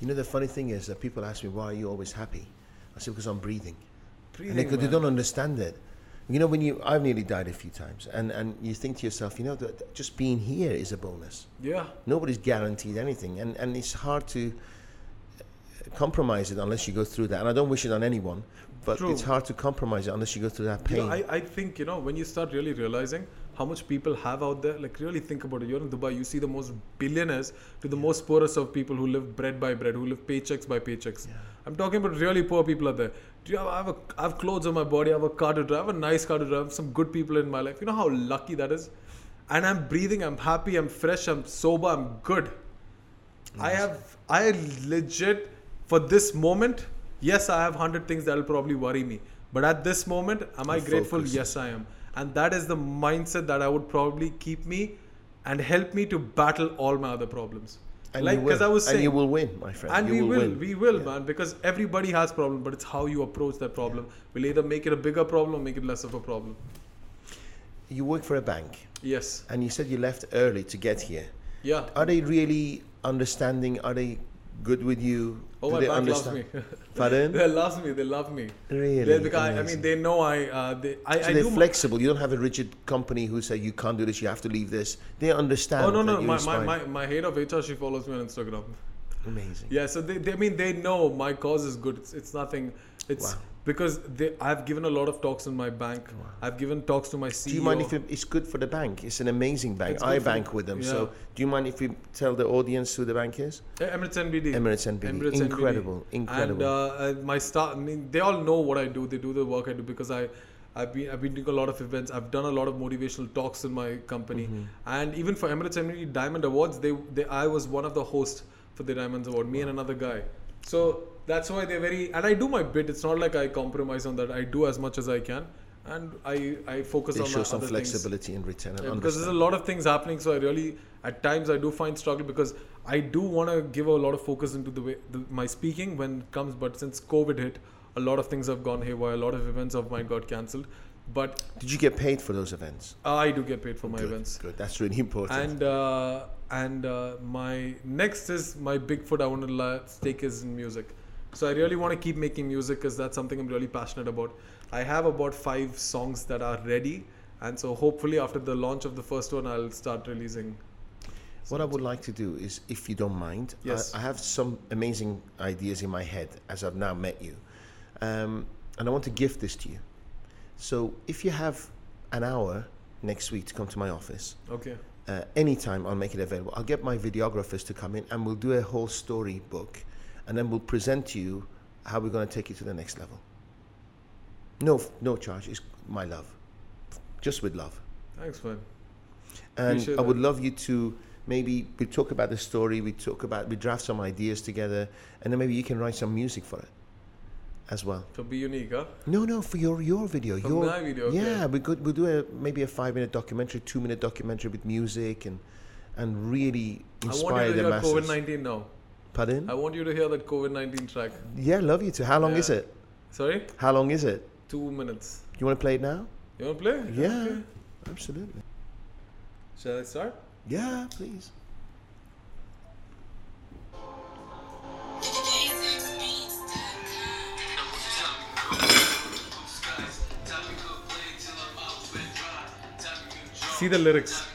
You know, the funny thing is that people ask me, why are you always happy? I say, because I'm breathing. Breathing, and they, they don't understand it. You know, when you, I've nearly died a few times, and, and you think to yourself, you know, that just being here is a bonus. Yeah, Nobody's guaranteed anything, and, and it's hard to. Uh, compromise it unless you go through that. And I don't wish it on anyone, but True. it's hard to compromise it unless you go through that You pain. know, I, I think, you know, when you start really realizing how much people have out there, like really think about it. You're in Dubai, you see the most billionaires to the most poorest of people who live bread by bread, who live paychecks by paychecks. I'm talking about really poor people out there. Do you have, I have, a, I have clothes on my body, I have a car to drive, I have a nice car to drive, some good people in my life. You know how lucky that is? And I'm breathing, I'm happy, I'm fresh, I'm sober, I'm good. I have, I legit, for this moment, yes, I have 100 things that will probably worry me. But at this moment, am I You're grateful? focused. Yes, I am. And that is the mindset that I would probably keep me and help me to battle all my other problems. and like, you because will. I was and you will win, my friend. and You we will, we will, Yeah. man, because everybody has problem, but it's how you approach that problem. Will either make it a bigger problem or make it less of a problem. You work for a bank, Yes. and you said you left early to get here. Yeah. Are they really understanding? Are they good with you? Oh, Do my they bank loves me. Pardon? they love me. They love me. Really? They- because I, I mean, they know I. Uh, they, I, So I they're flexible. You don't have a rigid company who say you can't do this, you have to leave this. They understand. Oh no no! My, my, my, my head of HR she follows me on Instagram. Amazing. Yeah, so they, they I mean they know my cause is good. It's, it's nothing. It's Wow. Because they I've given a lot of talks in my bank. I've given talks to my CEO. Do you mind if it, it's good for the bank? It's an amazing bank. I bank with them. yeah. So do you mind if we tell the audience who the bank is? Emirates NBD. Emirates NBD. Emirates NBD. incredible, incredible. And uh, uh, my staff, I mean, they all know what I do. They do the work I do because I, I've been, I've been doing a lot of events. I've done a lot of motivational talks in my company, Mm-hmm. and even for Emirates NBD Diamond Awards, they, they, I was one of the hosts for the Diamonds Award. Me and another guy. So that's why they're very, and I do my bit. It's not like I compromise on that. I do as much as I can, and I, I focus they on show some other things. flexibility in return. Yeah, because there's a lot of things happening so i really at times i do find struggle because i do want to give a lot of focus into the way the, my speaking when it comes but since covid hit a lot of things have gone haywire a lot of events of mine got cancelled but Did you get paid for those events? i do get paid for my good, events Good. That's really important. and uh, and uh, my next is my big foot i want to la- stake is in music so i really want to keep making music because that's something i'm really passionate about i have about five songs that are ready and so hopefully after the launch of the first one i'll start releasing What I would like to do is, if you don't mind, Yes. I, I have some amazing ideas in my head as I've now met you, um, and I want to gift this to you. So, if you have an hour next week to come to my office, okay uh, anytime I'll make it available. I'll get my videographers to come in, and we'll do a whole story book, and then we'll present to you how we're going to take you to the next level. No, no charge. It's my love, just with love. thanks man And Appreciate I would that. love you to maybe we talk about the story, we talk about we draft some ideas together, and then maybe you can write some music for it as well. to be unique huh No, no, for your your video, For your my video, okay. yeah, we could we'll do a maybe a five minute documentary, two minute documentary with music and and really inspire i want to the hear masses. covid-19 now Pardon? i want you to hear that covid-19 track yeah, love you too. How long is it? sorry How long is it? two minutes You want to play it now? you want to play Yeah, Okay. absolutely. shall i start Yeah, please. see the lyrics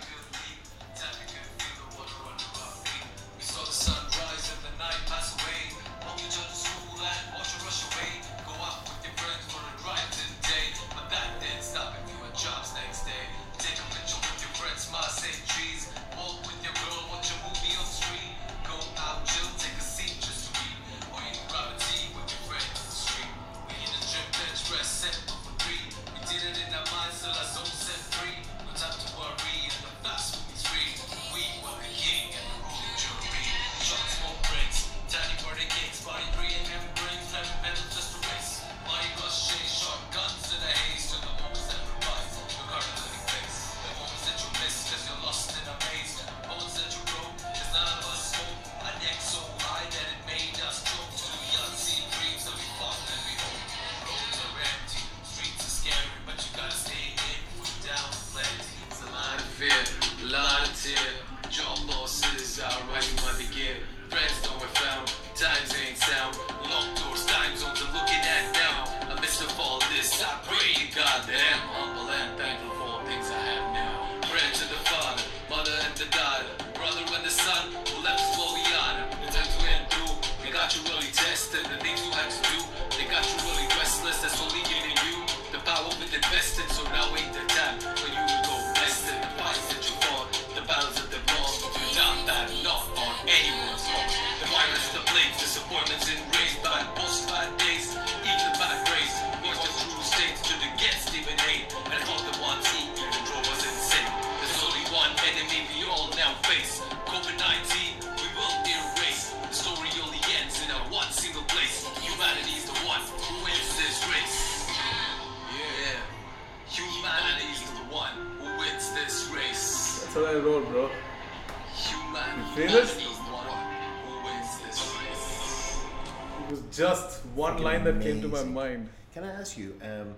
my mind. Can I ask you? Um,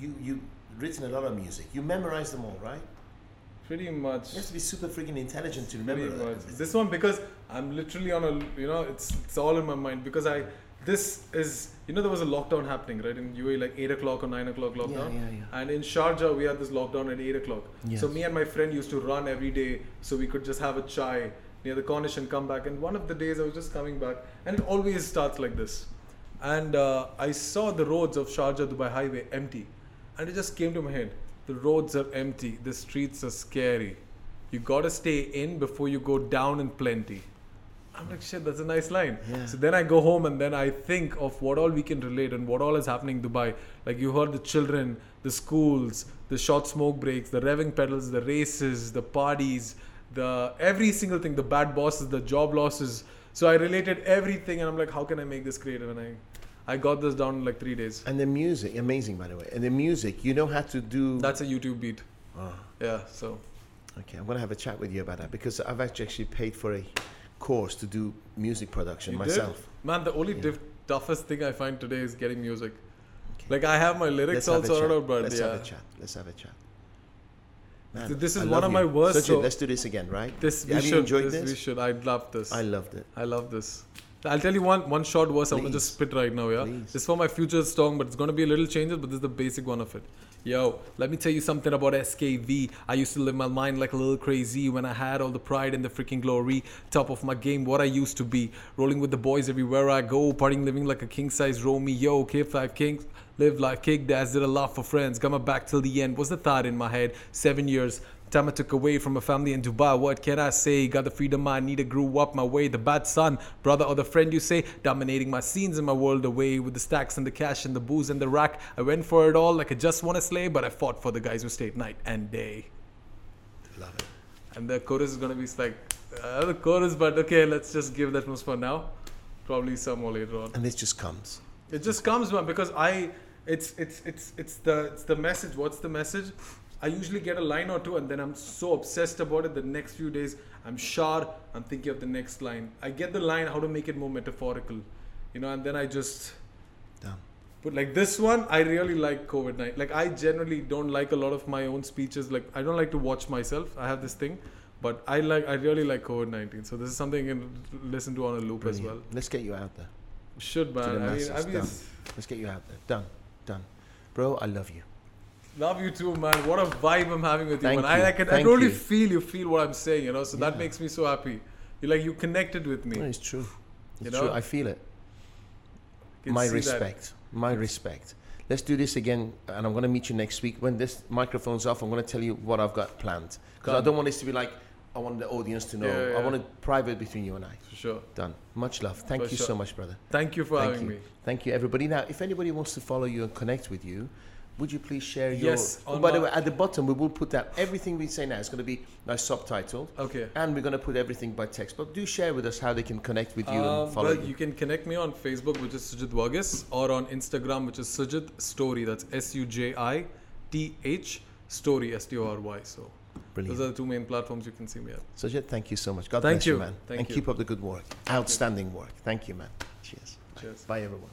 you you written a lot of music. You memorize them all, right? Pretty much. You have to be super freaking intelligent to Pretty remember much. that. This one because I'm literally on a you know it's it's all in my mind because I this is you know there was a lockdown happening right in UAE like eight o'clock or nine o'clock lockdown Yeah, yeah, yeah. and in Sharjah we had this lockdown at eight o'clock Yes. so me and my friend used to run every day so we could just have a chai near the Corniche and come back and one of the days I was just coming back and it always starts like this and uh, I saw the roads of Sharjah Dubai highway empty and it just came to my head the roads are empty the streets are scary you gotta stay in before you go down in plenty I'm like, shit, that's a nice line. Yeah. So then I go home and then I think of what all we can relate and what all is happening in Dubai. Like you heard the children, the schools, the short smoke breaks, the revving pedals, the races, the parties, the every single thing, the bad bosses, the job losses. So I related everything and I'm like, how can I make this creative? And I, I got this down in like three days. And the music, amazing by the way. And the music, you know how to do. That's a YouTube beat. Ah, Yeah. So okay, I'm gonna have a chat with you about that because I've actually actually paid for a course to do music production You did? myself. Man, the only Yeah. diff- toughest thing I find today is getting music. Okay. Like I have my Let's lyrics all sorted out, but Let's yeah. have a chat. Let's have a chat. Man, So this is one love of you. my worst, Sajid, so- let's do this again, right? This we Have you should. enjoyed this, this? We should. I love this. I loved it. I love this. I'll tell you one one short verse. I'm gonna just spit right now. Yeah, Please. this is for my future song, but it's gonna be a little changes. But this is the basic one of it. Yo, let me tell you something about SKV. I used to live my mind like a little crazy when I had all the pride and the freaking glory. Top of my game, what I used to be. Rolling with the boys everywhere I go. Partying, living like a king size Romeo. Yo k5 Kings. Live like kick dads, did a lot for friends. Got my back till the end. Was the thought in my head. Seven years. Time I took away from my family in Dubai. What can I say? Got the freedom I needed, grew up my way. The bad son, brother, or the friend you say, dominating my scenes in my world away with the stacks and the cash and the booze and the rack. I went for it all like I just want to slay, but I fought for the guys who stayed night and day. Love it. And the chorus is gonna be like uh, the chorus, but okay, let's just give that much for now. Probably some more later on. And this just comes. It just comes, man, because I, it's it's it's it's the it's the message. What's the message? I usually get a line or two, and then I'm so obsessed about it. The next few days, I'm sure I'm thinking of the next line. I get the line, how to make it more metaphorical, you know, and then I just Done. but like this one, I really like COVID night. Like I generally don't like a lot of my own speeches. Like I don't like to watch myself. I have this thing, but I like I really like COVID nineteen. So this is something you can listen to on a loop as well. Let's get you out there. Should man. I mean, I mean. Let's get you out there. Done. Done. Bro, I love you. Love you too, man. What a vibe I'm having with you, Thank man. I, you. I can I totally you. feel you feel what I'm saying, you know. So that makes me so happy. You like you connected with me. No, it's true. It's You true. know? I feel it. Can My see that. respect. My respect. Let's do this again, and I'm going to meet you next week. When this microphone's off, I'm going to tell you what I've got planned. Because I don't want this to be like, I want the audience to know. Yeah, I want it private between you and I. For sure. Done. Much love. Thank For you sure. so much, brother. Thank you for Thank having you. me. Thank you, everybody. Now, if anybody wants to follow you and connect with you, would you please share your? Yes, Oh, by the way, at the bottom we will put that everything we say now is going to be nice subtitled, Okay. and we're going to put everything by text. But do share with us how they can connect with you Um, and follow well, you. you can connect me on Facebook, which is Sujith Varghese, or on Instagram, which is Sujith Story. That's S U J I T H Story, S T O R Y. So Brilliant. those are the two main platforms you can see me at. Sajid, thank you so much. God Thank bless you, you. man. Thank and you. keep up the good work. Outstanding work. Thank you, man. Cheers. Cheers. Bye, everyone.